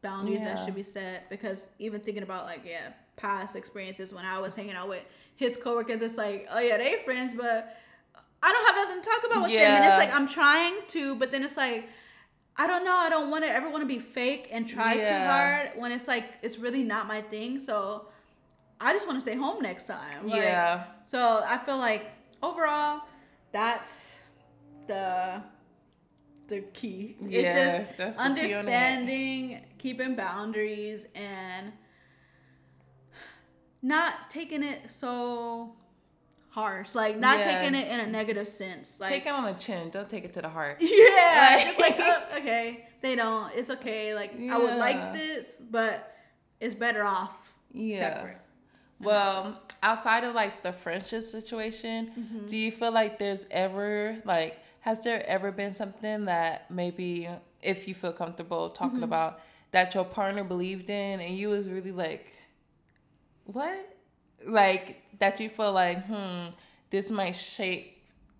boundaries that should be set. Because even thinking about like yeah, past experiences when I was hanging out with his coworkers, it's like oh yeah, they friends, but I don't have nothing to talk about with them. And it's like I'm trying to, but then it's like I don't know. I don't want to ever want to be fake and try too hard when it's like it's really not my thing. So I just want to stay home next time. Like, yeah so I feel like overall, that's the the key. Yeah, it's just that's the the understanding, keeping boundaries, and not taking it so harsh. Like not Yeah. taking it in a negative sense. Like take it on the chin. Don't take it to the heart. yeah, Like- it's like oh, okay, they don't. It's okay. Like I would like this, but it's better off Yeah. separate. Well, outside of like the friendship situation, Mm-hmm. do you feel like there's ever like has there ever been something that maybe if you feel comfortable talking Mm-hmm. about that your partner believed in and you was really like what? Like that you feel like, hmm, this might shape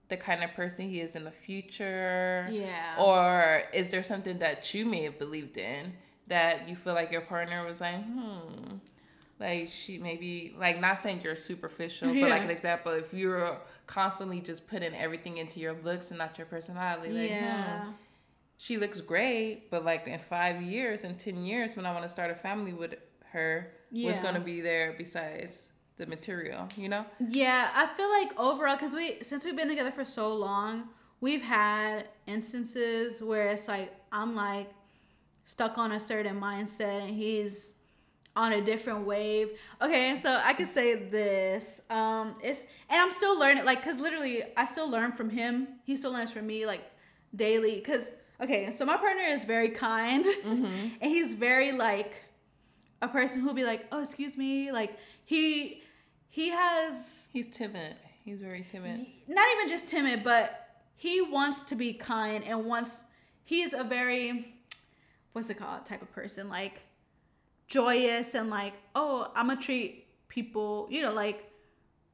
the kind of person he is in the future. Yeah. Or is there something that you may have believed in that you feel like your partner was like, hmm, like she maybe like not saying you're superficial, but like an example, if you're constantly just putting everything into your looks and not your personality, like, yeah. hmm, she looks great, but like in five years and ten years, when I want to start a family with her, Yeah. gonna be there besides the material, you know? Yeah, I feel like overall, because we since we've been together for so long, we've had instances where it's like I'm like stuck on a certain mindset and he's on a different wave. Okay, so I could say this. Um, it's and I'm still learning, like, cause literally I still learn from him. He still learns from me, like daily. Cause okay, so my partner is very kind, and he's very like a person who'll be like, "Oh, excuse me," like he he has He's timid. He's very timid. not even just timid, but he wants to be kind and wants he's a very what's it called type of person like joyous and like oh I'm gonna treat people you know like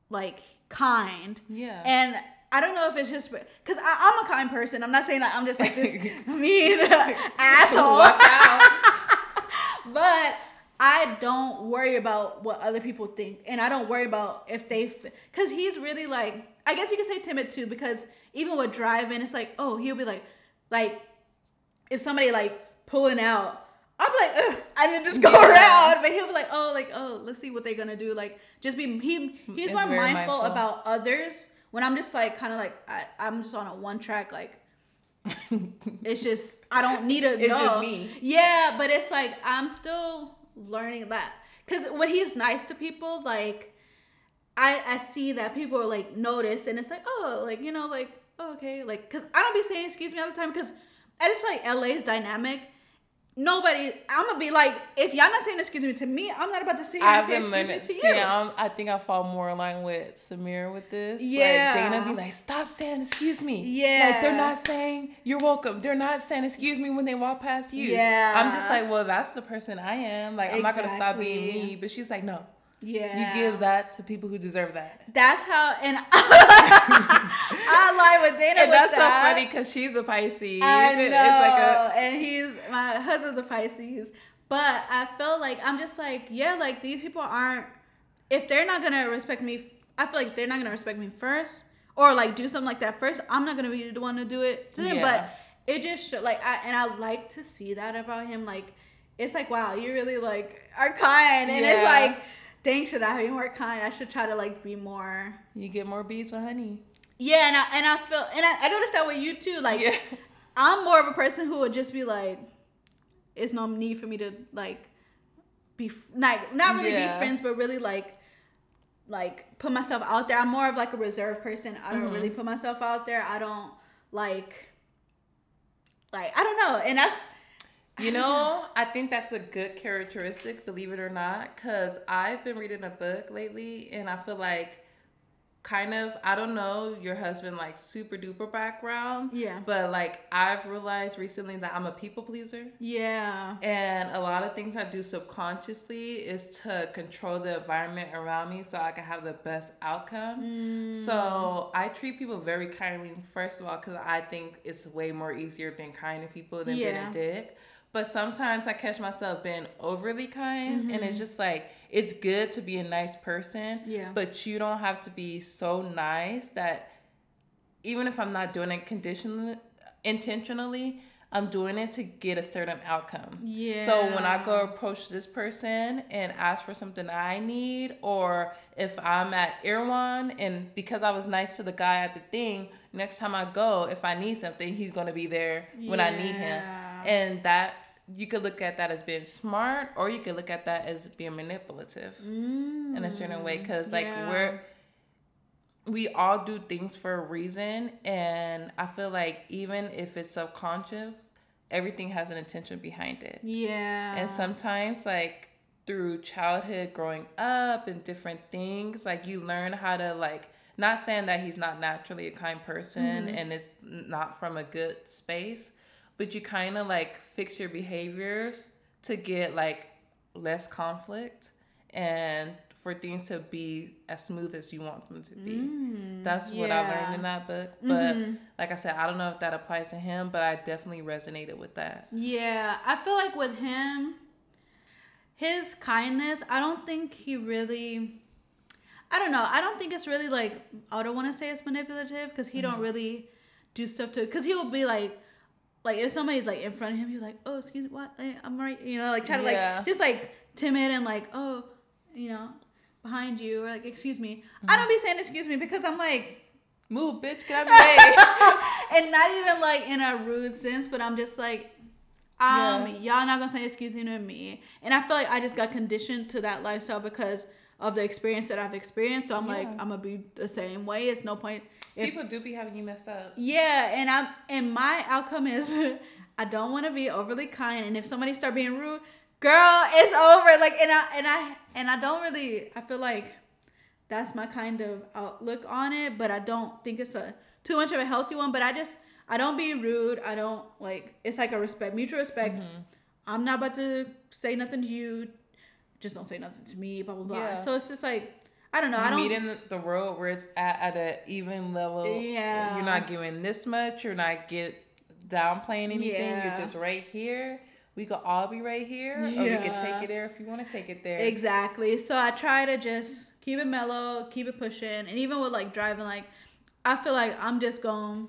like kind Yeah. and I don't know if it's just because I'm a kind person. I'm not saying that I'm just like this mean asshole. But I don't worry about what other people think, and I don't worry about if they, because he's really like, I guess you could say timid too, because even with driving, it's like, oh, he'll be like, like, if somebody like pulling out, I'm like, Ugh, I need to just go Yeah. around, but he'll be like, oh, like, oh, let's see what they're gonna do, like, just be he he's more mindful, mindful. about others. When I'm just like, kind of like, I, I'm just on a one track, like. it's just I don't need to It's know. just me. Yeah, but it's like I'm still learning that because when he's nice to people, like I I see that people are like notice, and it's like oh, like you know, like oh, okay, like because I don't be saying excuse me all the time because I just feel like LA's dynamic. Nobody, I'm gonna be like, if y'all not saying excuse me to me, I'm not about to and I've say been excuse me learning. to See, you. I'm, I think I fall more in line with Samir with this. Yeah. Like Dana be like, stop saying excuse me. Yeah. Like they're not saying you're welcome. They're not saying excuse me when they walk past you. Yeah. I'm just like, well, that's the person I am. Like I'm not gonna stop being me. But she's like, no. Yeah, You give that to people who deserve that. That's how, and I lie with Dana. And with that's that. so funny because she's a Pisces. I know, It's like a and he's my husband's a Pisces, but I feel like I'm just like, yeah, like these people aren't. If they're not gonna respect me, I feel like they're not gonna respect me first, or like do something like that first. I'm not gonna be the one to do it to them. Yeah. But it just show, like I and I like to see that about him. Like it's like wow, you really like are kind, and it's like, dang, should I be more kind? I should try to like be more. you get more bees with honey. Yeah, and I and I feel and I, I noticed that with you too. Like Yeah. I'm more of a person who would just be like, it's no need for me to like be like not really Yeah. be friends, but really like like put myself out there. I'm more of like a reserved person. I don't Mm-hmm. really put myself out there. I don't like like I don't know, and that's You know, I think that's a good characteristic, believe it or not, because I've been reading a book lately and I feel like kind of, I don't know your husband like super duper background. Yeah. But like I've realized recently that I'm a people pleaser. yeah, And a lot of things I do subconsciously is to control the environment around me so I can have the best outcome. Mm. So I treat people very kindly, first of all, because I think it's way more easier being kind to people than being a dick. But sometimes I catch myself being overly kind, and it's mm-hmm. just like, it's good to be a nice person, Yeah. but you don't have to be so nice that even if I'm not doing it conditionally, intentionally, I'm doing it to get a certain outcome. yeah. So when I go approach this person and ask for something I need, or if I'm at Erewhon and because I was nice to the guy at the thing, next time I go, if I need something, he's gonna be there when I need him. Yeah. And that you could look at that as being smart, or you could look at that as being manipulative in a certain way. Cause like yeah. we're we all do things for a reason and i feel like even if it's subconscious everything has an intention behind it Yeah. and sometimes like through childhood growing up and different things like you learn how to like not saying that he's not naturally a kind person Mm-hmm. and it's not from a good space but you kind of like fix your behaviors to get like less conflict and for things to be as smooth as you want them to be that's what i Mm, yeah. Mm-hmm. learned in that book but like i said i don't know if that applies to him but i definitely resonated with that Yeah, I feel like with him, his kindness, I don't think he really. I don't know. I don't think it's really like I don't want to say it's manipulative because he don't really do stuff to. Because he will be like, like if somebody's like in front of him, he's like, "Oh, excuse me, what? Eh, I'm right," you know, like kind of Yeah. like just like timid and like, "Oh, you know, behind you," or like, "Excuse me." I don't be saying "excuse me" because I'm like, move bitch get out of the way and not even like in a rude sense, but I'm just like, um, y'all not gonna say excuse me to me. And I feel like I just got conditioned to that lifestyle because of the experience that I've experienced. So I'm like, I'm gonna be the same way. It's no point. If, People do be having you messed up. yeah, and I'm and my outcome is I don't want to be overly kind. And if somebody start being rude, girl, it's over. Like, and I and I and I don't really. I feel like that's my kind of outlook on it, but I don't think it's a too much of a healthy one. But I just I don't be rude. I don't like it's like a respect, mutual respect. Mm-hmm. I'm not about to say nothing to you. Just don't say nothing to me. Blah blah blah. Yeah. So it's just like I don't know. I don't. meet in the, road where it's at, at an even level. Yeah. You're not giving this much. You're not get downplaying anything. Yeah. You're just right here. We could all be right here, or we could take it there if you want to take it there. Exactly. So I try to just keep it mellow, keep it pushing, and even with like driving, like I feel like I'm just going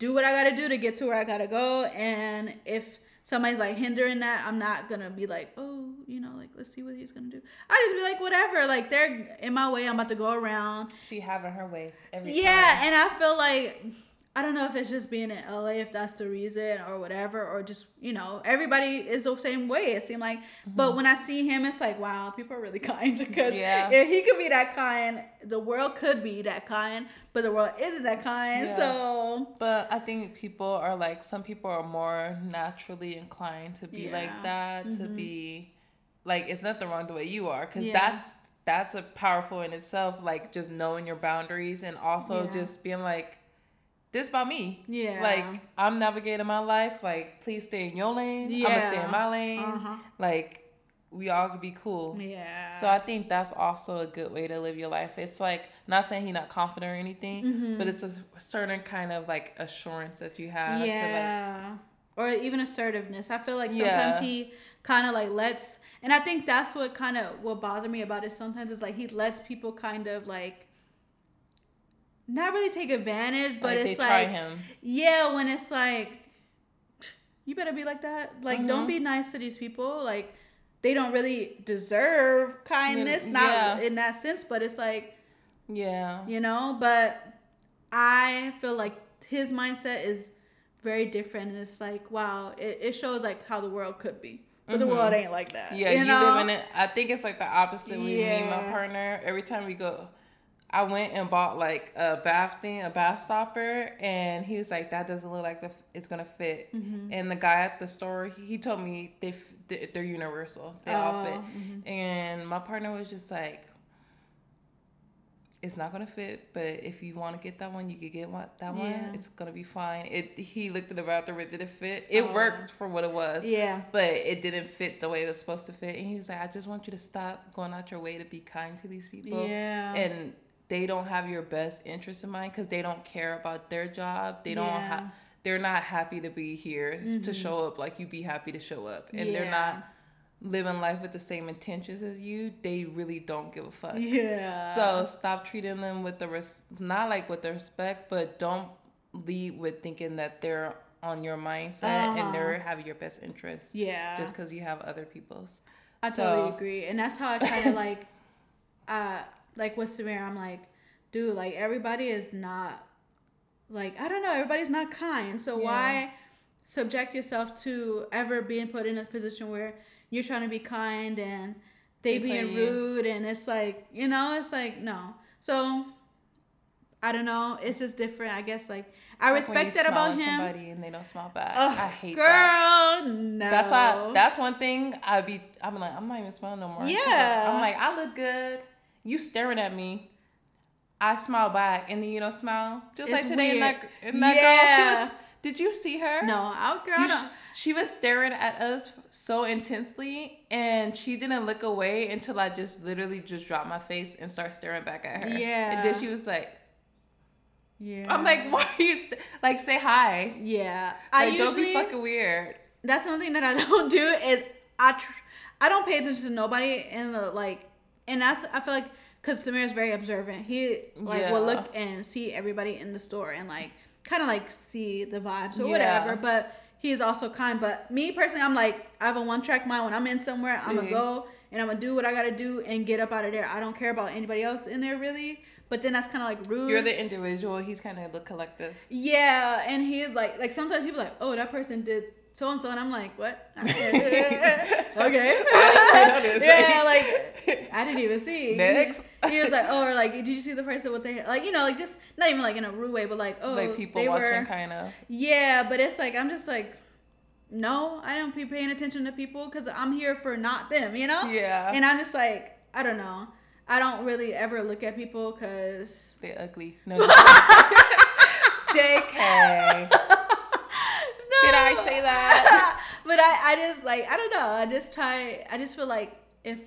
do what I gotta do to get to where I gotta go, and if somebody's like hindering that, I'm not gonna be like, oh, you know, like let's see what he's gonna do. I just be like, whatever. Like they're in my way. I'm about to go around. She having her way every Yeah, time. and I feel like I don't know if it's just being in LA, if that's the reason or whatever, or just you know everybody is the same way. It seemed like, but when I see him, it's like wow, people are really kind because Yeah. if he could be that kind, the world could be that kind, but the world isn't that kind. Yeah. So But I think people are like some people are more naturally inclined to be Yeah. Mm-hmm. like that, to be like it's not the wrong the way you are, because that's that's a powerful in itself. Like just knowing your boundaries and also just being like, this about me. Yeah. Like I'm navigating my life. Like please stay in your lane. Yeah. I'm gonna stay in my lane. Uh-huh. Like we all could be cool. yeah, So I think that's also a good way to live your life. It's like not saying he's not confident or anything, Mm-hmm. but it's a certain kind of like assurance that you have to yeah, or even assertiveness. I feel like Yeah. sometimes he kind of like lets, and I think that's what kind of what bothered me about it. Sometimes it's like he lets people kind of like not really take advantage, but like it's like him. yeah, when it's like you better be like that. Like don't Mhm. be nice to these people. Like they don't really deserve kindness, not yeah. in that sense, but it's like Yeah. you know but i feel like his mindset is very different and it's like wow it, it shows like how the world could be but the world ain't like that Mm-hmm. Yeah, you, you, know? live in it. I think it's like the opposite with me and my partner. Every time we go, I went and bought like a bath thing, a bath stopper, and he was like, "That doesn't look like the, it's gonna fit." Mm-hmm. And the guy at the store, he told me they f- they're universal. They all Oh, fit. And my partner was just like, "It's not gonna fit, but if you want to get that one, you could get one. That one, Yeah. it's gonna be fine." It. He looked at the bathroom. It didn't fit. It Oh. worked for what it was yeah but it didn't fit the way it was supposed to fit. And he was like, I just want you to stop going out your way to be kind to these people. Yeah. And they don't have your best interest in mind because they don't care about their job. They don't Yeah. Mm-hmm. have. They're not happy to be here to show up like you be happy to show up, and they're not living life with the same intentions as you. They really don't give a fuck. yeah So stop treating them with the res- not like with the respect, but don't lead with thinking that they're on your mindset Uh-huh. and they're having your best interests yeah just because you have other people's. i So- totally agree and that's how i kind of like uh like with samir i'm like dude like everybody is not like i don't know everybody's not kind so Yeah. why subject yourself to ever being put in a position where you're trying to be kind and they, They being rude and it's like you know it's like no so I don't know. It's just different. I guess like I Like respect that about him. Somebody and they don't smile back. Ugh, I hate girl, that. no. That's why. That's one thing I'd be. I'm like, I'm not even smiling no more. Yeah. I'm like, I look good. You staring at me. I smile back, and then you don't smile. Just It's like today, in that in that girl, she was. Did you see her? no. I'll girl. Sh- she was staring at us so intensely, and she didn't look away until I just literally just dropped my face and start staring back at her. Yeah. And then she was like, yeah. "I'm like, why are you st- like say hi? Yeah. I Like, usually don't be fucking weird." that's one thing that I don't do is I tr- I don't pay attention to nobody in the like and that's I feel like because Samir is very observant. He like will look and see everybody in the store and like kind of like see the vibes or Yeah. whatever. But he's also kind. But me personally, I'm like I have a one track mind. When I'm in somewhere, I'm gonna go and I'm gonna do what I gotta do and get up out of there. I don't care about anybody else in there really. But then that's kind of like rude. You're the individual. He's kind of the collective. Yeah, and he is like, like sometimes people like, oh, that person did so and so, and I'm like, what? okay. yeah, like I didn't even see. Next. He, he was like, oh, or like, did you see the person with their like, you know, like just not even like in a rude way, but like, oh, like people they watching, kind of. Yeah, but it's like I'm just like, no, I don't be paying attention to people because I'm here for not them, you know. Yeah. And I'm just like, I don't know. I don't really ever look at people because they're ugly. No. Jk. Did I say that? but I, I just like I don't know. I just try. I just feel like if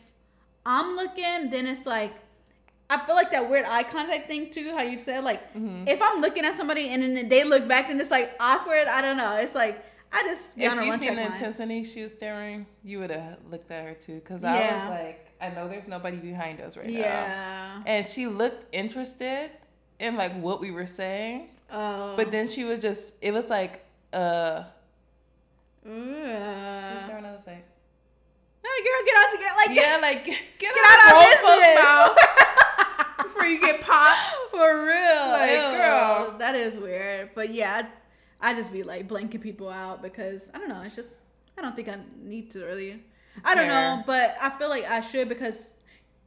I'm looking, then it's like I feel like that weird eye contact thing too. How you said like Mm-hmm. if I'm looking at somebody and then they look back, then it's like awkward. I don't know. It's like I just be If on a you one seen the track mind. intensity she was staring, you would have looked at her too. Cause I Yeah. was like, I know there's nobody behind us right now. Yeah. And she looked interested in like what we were saying, Oh. but then she was just. It was like, uh. She was staring at us like. no, girl, get out together. Like Yeah, like get, Get out, out of business. mouth before you get pops. For real. Like, Ew. girl. That is weird. But yeah, I, I just be like blanking people out because I don't know. It's just, I don't think I need to really. I don't know. But I feel like I should because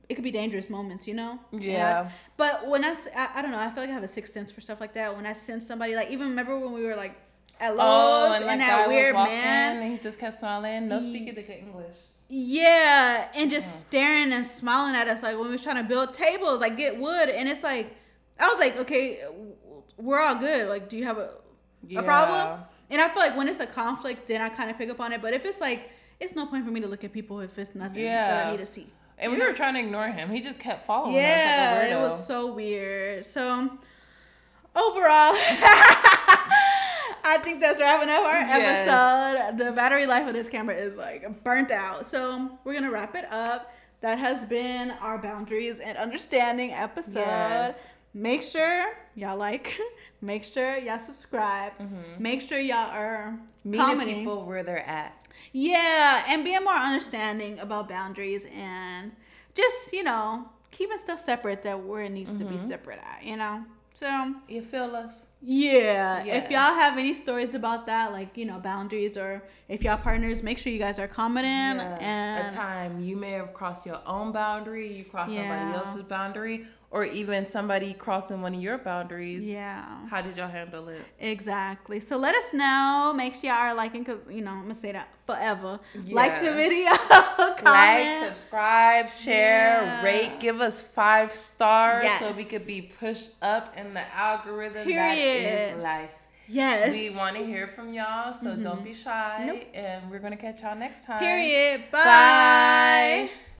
it could be dangerous moments, you know? I- Yeah. but when I, I don't know. I feel like I have a sixth sense for stuff like that. When I sense somebody, like, even remember when we were like at oh, Lowe's Oh, and and, that weird was walking, man. and he just kept smiling, no speaking the good English. Yeah, and just staring and smiling at us like when we was trying to build tables, like get wood, and it's like, I was like, okay, we're all good. Like, do you have a, a problem? And I feel like when it's a conflict, then I kind of pick up on it. But if it's like, it's no point for me to look at people if it's nothing yeah. that Yeah. I need to see. And we know? were trying to ignore him. He just kept following Yeah, us like it was so weird. So overall, I think that's wrapping up our Yes. episode. The battery life of this camera is like burnt out. So we're gonna wrap it up. That has been our boundaries and understanding episode. Yes. Make sure y'all like. Make sure y'all subscribe. Make sure y'all are Meeting commenting. people where they're at. Yeah, and being more understanding about boundaries and just, you know, keeping stuff separate that where it needs to be Mm-hmm. separate at, you know? So, You feel us? yeah, if y'all have any stories about that, like, you know, boundaries or if y'all partners, make sure you guys are commenting Yeah. and a time you may have crossed your own boundary, you crossed Yeah. somebody else's boundary, or even somebody crossing one of your boundaries. yeah. How did y'all handle it? Exactly. So let us know. Make sure y'all are liking because you know I'm gonna say that forever. Like the Yes. video, Like, subscribe, share, Yeah. rate, give us five stars so we could be pushed up in the algorithm. Period. That is life. Yes. We want to hear from y'all, so don't mm-hmm. be shy. Nope. And we're going to catch y'all next time. Period. Bye. Bye.